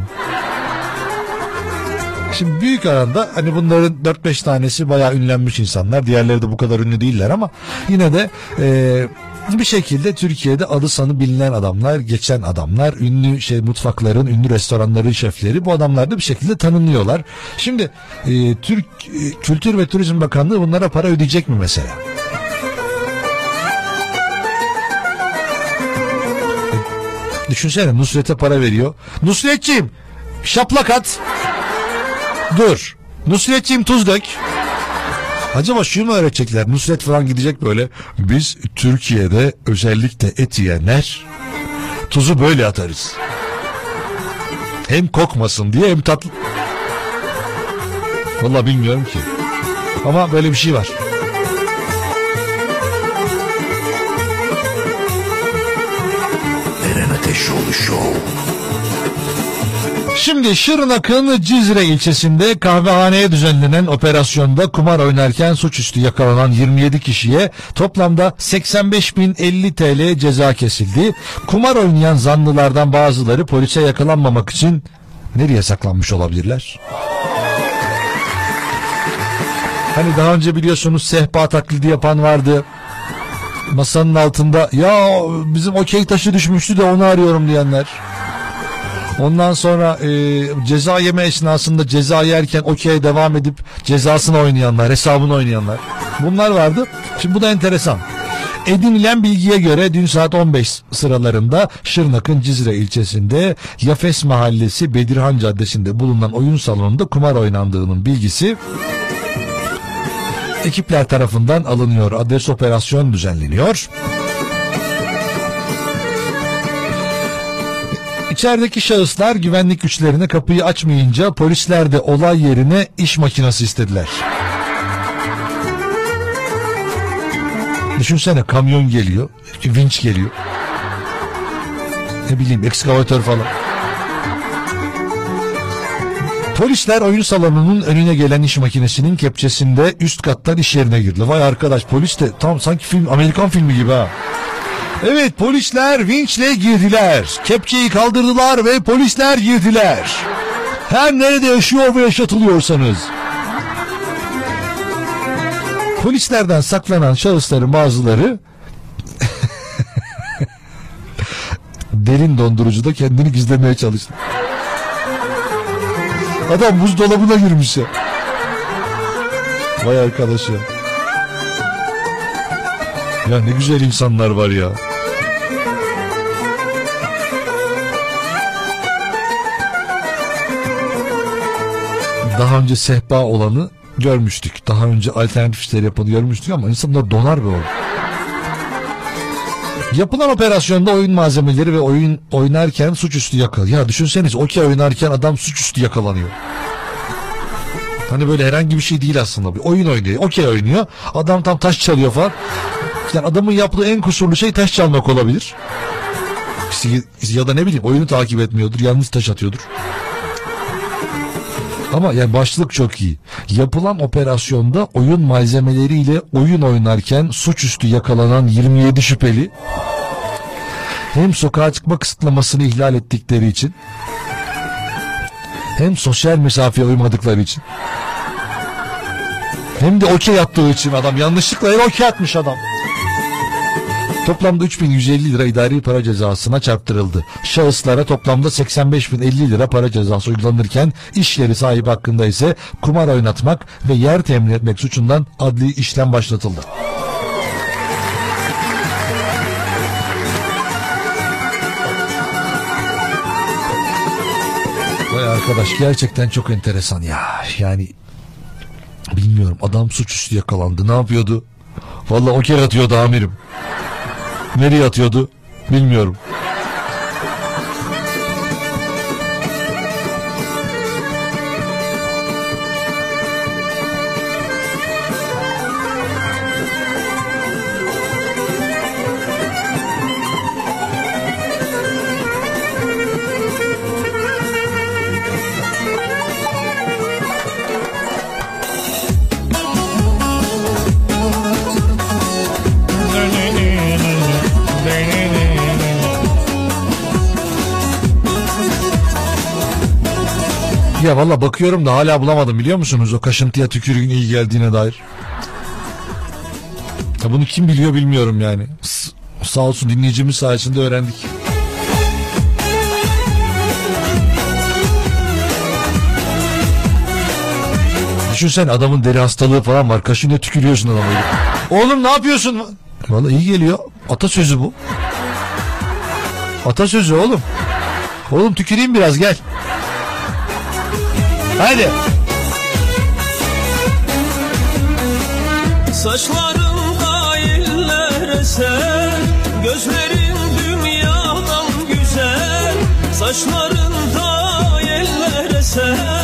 Şimdi büyük aranda hani bunların 4-5 tanesi bayağı ünlenmiş insanlar. Diğerleri de bu kadar ünlü değiller ama yine de e, bir şekilde Türkiye'de adı sanı bilinen adamlar, geçen adamlar, ünlü şey mutfakların, ünlü restoranların şefleri bu adamlar da bir şekilde tanınıyorlar. Şimdi e, Türk e, Kültür ve Turizm Bakanlığı bunlara para ödeyecek mi mesela? Düşünsene Nusret'e para veriyor. Nusretciğim şaplak at. Dur. Nusretciğim tuz dök. Acaba şunu mu öğretecekler? Nusret falan gidecek böyle. Biz Türkiye'de özellikle et yiyenler tuzu böyle atarız. Hem kokmasın diye hem tatlı. Vallahi bilmiyorum ki. Ama böyle bir şey var. Ateşoğlu Show. Şimdi Şırnak'ın Cizre ilçesinde kahvehaneye düzenlenen operasyonda kumar oynarken suçüstü yakalanan 27 kişiye toplamda 85.050 TL ceza kesildi. Kumar oynayan zanlılardan bazıları polise yakalanmamak için nereye saklanmış olabilirler? Hani daha önce biliyorsunuz sehpa taklidi yapan vardı. Masanın altında ya bizim okey taşı düşmüştü de onu arıyorum diyenler. Ondan sonra e, ceza yeme esnasında ceza yerken okey devam edip cezasını oynayanlar, hesabını oynayanlar. Bunlar vardı. Şimdi bu da enteresan. Edinilen bilgiye göre dün saat 15 sıralarında Şırnak'ın Cizre ilçesinde Yafes Mahallesi Bedirhan Caddesi'nde bulunan oyun salonunda kumar oynandığının bilgisi ekipler tarafından alınıyor. Adres operasyon düzenleniyor. İçerideki şahıslar güvenlik güçlerine kapıyı açmayınca polisler de olay yerine iş makinesi istediler. Düşünsene kamyon geliyor, vinç geliyor. Ne bileyim ekskavatör falan. Polisler oyun salonunun önüne gelen iş makinesinin kepçesinde üst kattan iş yerine girdi. Vay arkadaş polis de tam sanki film Amerikan filmi gibi ha. Evet polisler vinçle girdiler. Kepçeyi kaldırdılar ve polisler girdiler. Her nerede yaşıyor ve yaşatılıyorsanız. Polislerden saklanan şahısların bazıları derin dondurucuda kendini gizlemeye çalıştı. Adam buzdolabına girmiş ya. Vay arkadaş ya. Ya ne güzel insanlar var ya. Daha önce sehpa olanı görmüştük. Daha önce alternatif işler yapanı görmüştük ama insanlar donar be oğlum. Yapılan operasyonda oyun malzemeleri ve oyun oynarken suçüstü yakalanıyor. Ya düşünseniz okey oynarken adam suçüstü yakalanıyor. Hani böyle herhangi bir şey değil aslında. Bir oyun oynuyor. Okey oynuyor. Adam tam taş çalıyor falan. Yani adamın yaptığı en kusurlu şey taş çalmak olabilir. Ya da ne bileyim oyunu takip etmiyordur. Yalnız taş atıyordur. Ama yani başlık çok iyi. Yapılan operasyonda oyun malzemeleriyle oyun oynarken suçüstü yakalanan 27 şüpheli hem sokağa çıkma kısıtlamasını ihlal ettikleri için hem sosyal mesafeye uymadıkları için hem de okey attığı için adam yanlışlıkla okey atmış adam. Toplamda 3150 lira idari para cezasına çarptırıldı. Şahıslara toplamda 85.050 lira para cezası uygulanırken iş yeri sahibi hakkında ise kumar oynatmak ve yer temin etmek suçundan adli işlem başlatıldı. Vay arkadaş gerçekten çok enteresan ya. Yani bilmiyorum adam suçüstü yakalandı. Ne yapıyordu? Vallahi o kere atıyordu amirim. Nereye atıyordu? Bilmiyorum. Valla bakıyorum da hala bulamadım biliyor musunuz? O kaşıntıya tükürüğün iyi geldiğine dair. Ya bunu kim biliyor bilmiyorum yani. S- sağ olsun dinleyicimiz sayesinde öğrendik. Düşünsen adamın deri hastalığı falan var. Kaşınıyor tükürüyorsun adamı. Oğlum ne yapıyorsun? Valla iyi geliyor. Atasözü bu. Atasözü oğlum. Oğlum tüküreyim biraz gel. Hadi. Saçların gailler eser Gözlerin dünyadan güzel Saçların da yeller eser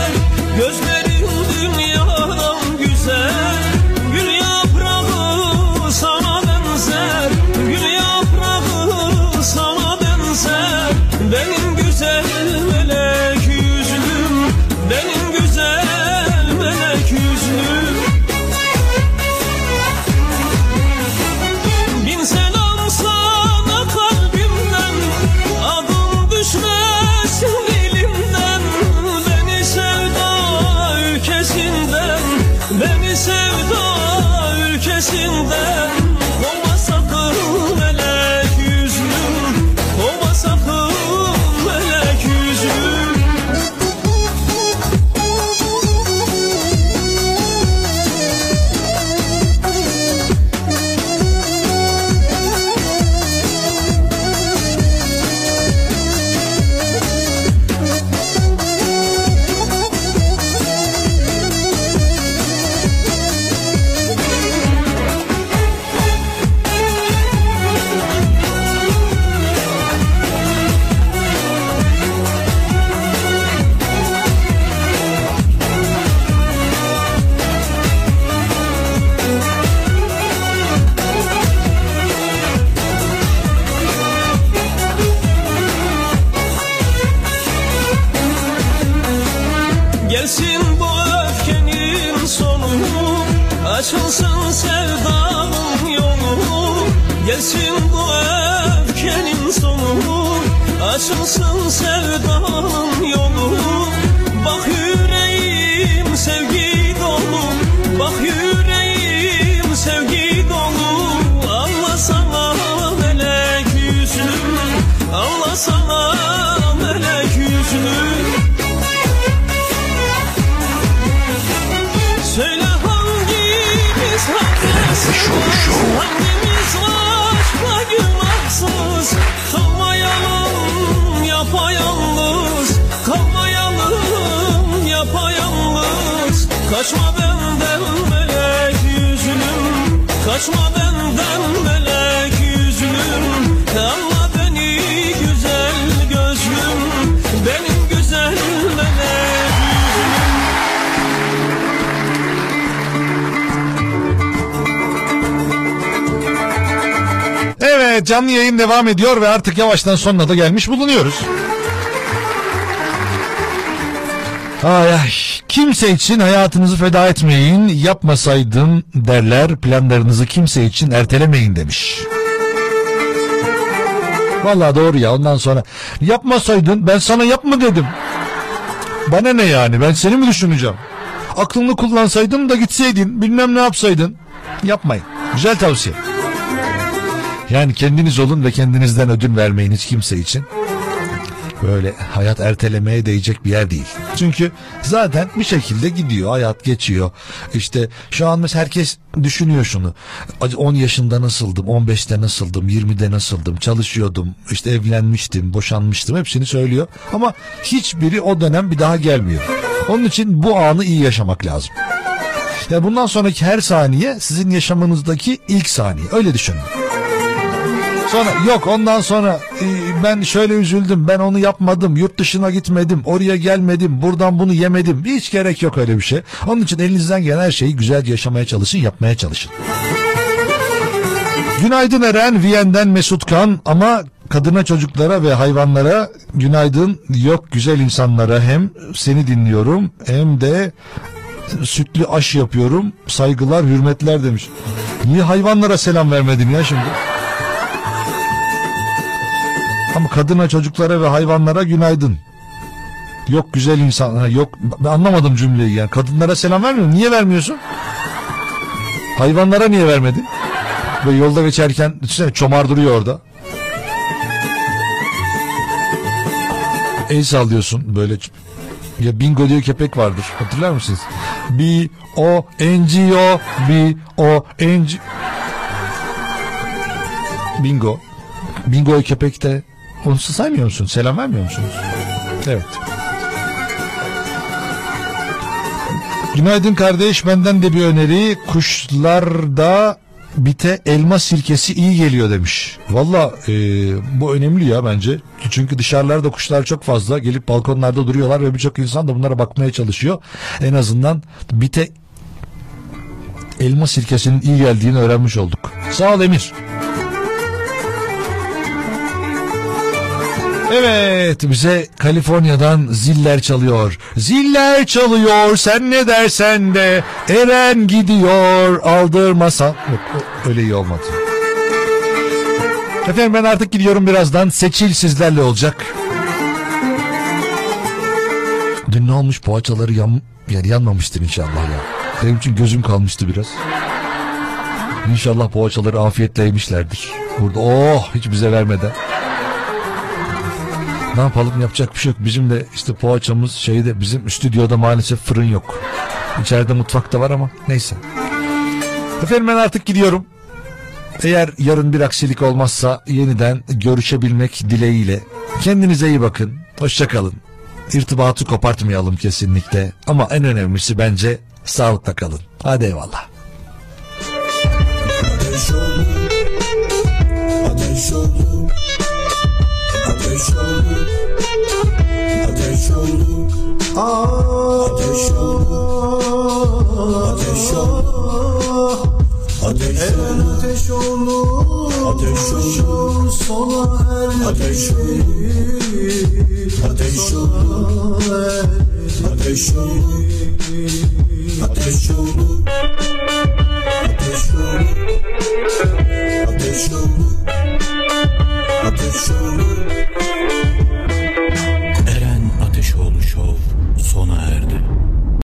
Evet canlı yayın devam ediyor ve artık yavaştan sonuna da gelmiş bulunuyoruz. Ay ay kimse için hayatınızı feda etmeyin yapmasaydın derler planlarınızı kimse için ertelemeyin demiş. Vallahi doğru ya ondan sonra yapmasaydın ben sana yapma dedim. Bana ne yani ben seni mi düşüneceğim? Aklını kullansaydın da gitseydin bilmem ne yapsaydın. Yapmayın. Güzel tavsiye. Yani kendiniz olun ve kendinizden ödün vermeyin hiç kimse için. Böyle hayat ertelemeye değecek bir yer değil. Çünkü zaten bir şekilde gidiyor, hayat geçiyor. İşte şu an mesela herkes düşünüyor şunu. 10 yaşında nasıldım, 15'te nasıldım, 20'de nasıldım, çalışıyordum, işte evlenmiştim, boşanmıştım hepsini söylüyor. Ama hiçbiri o dönem bir daha gelmiyor. Onun için bu anı iyi yaşamak lazım. Yani bundan sonraki her saniye sizin yaşamınızdaki ilk saniye. Öyle düşünün. Sonra yok ondan sonra e, ben şöyle üzüldüm ben onu yapmadım yurt dışına gitmedim oraya gelmedim buradan bunu yemedim hiç gerek yok öyle bir şey. Onun için elinizden gelen her şeyi güzelce yaşamaya çalışın yapmaya çalışın. Günaydın Eren Viyen'den Mesut Kan ama kadına çocuklara ve hayvanlara günaydın yok güzel insanlara hem seni dinliyorum hem de sütlü aş yapıyorum saygılar hürmetler demiş. Niye hayvanlara selam vermedin ya şimdi? Ama kadına, çocuklara ve hayvanlara günaydın. Yok güzel insan. Ha, yok ben anlamadım cümleyi yani. Kadınlara selam vermiyor. Niye vermiyorsun? Hayvanlara niye vermedin? Böyle yolda geçerken düşünsene çomar duruyor orada. El sallıyorsun böyle. Ya bingo diye köpek vardır. Hatırlar mısınız? B O N G O B O N G Bingo. Bingo köpekte onu saymıyor musun? Selam vermiyor musunuz? Evet. Günaydın kardeş benden de bir öneri kuşlarda bite elma sirkesi iyi geliyor demiş. Valla e, bu önemli ya bence. Çünkü dışarılarda kuşlar çok fazla gelip balkonlarda duruyorlar ve birçok insan da bunlara bakmaya çalışıyor. En azından bite elma sirkesinin iyi geldiğini öğrenmiş olduk. Sağ ol Emir. Evet bize Kaliforniya'dan ziller çalıyor. Ziller çalıyor sen ne dersen de Eren gidiyor aldırmasa. Yok öyle iyi olmadı. Efendim ben artık gidiyorum birazdan. Seçil sizlerle olacak. Dün ne olmuş poğaçaları yan, yani yanmamıştır inşallah ya. Benim için gözüm kalmıştı biraz. İnşallah poğaçaları afiyetle yemişlerdir. Burada oh hiç bize vermeden. Ne yapalım yapacak bir şey yok. Bizim de işte poğaçamız şeyde bizim stüdyoda maalesef fırın yok. İçeride mutfakta var ama neyse. Efendim ben artık gidiyorum. Eğer yarın bir aksilik olmazsa yeniden görüşebilmek dileğiyle. Kendinize iyi bakın. Hoşçakalın. İrtibatı kopartmayalım kesinlikle. Ama en önemlisi bence sağlıkla kalın. Hadi eyvallah. Ateş olur Ateş olur Ateş oldu Ateş oldu Ateş oldu Ateş oldu Ateş oldu Ateş oldu Ateş oldu Sola her Ateş oldu Ateş oldu Ateş oldu Ateş oldu Ateş oldu Ateş oldu Eren Ateşoğlu Show sona erdi.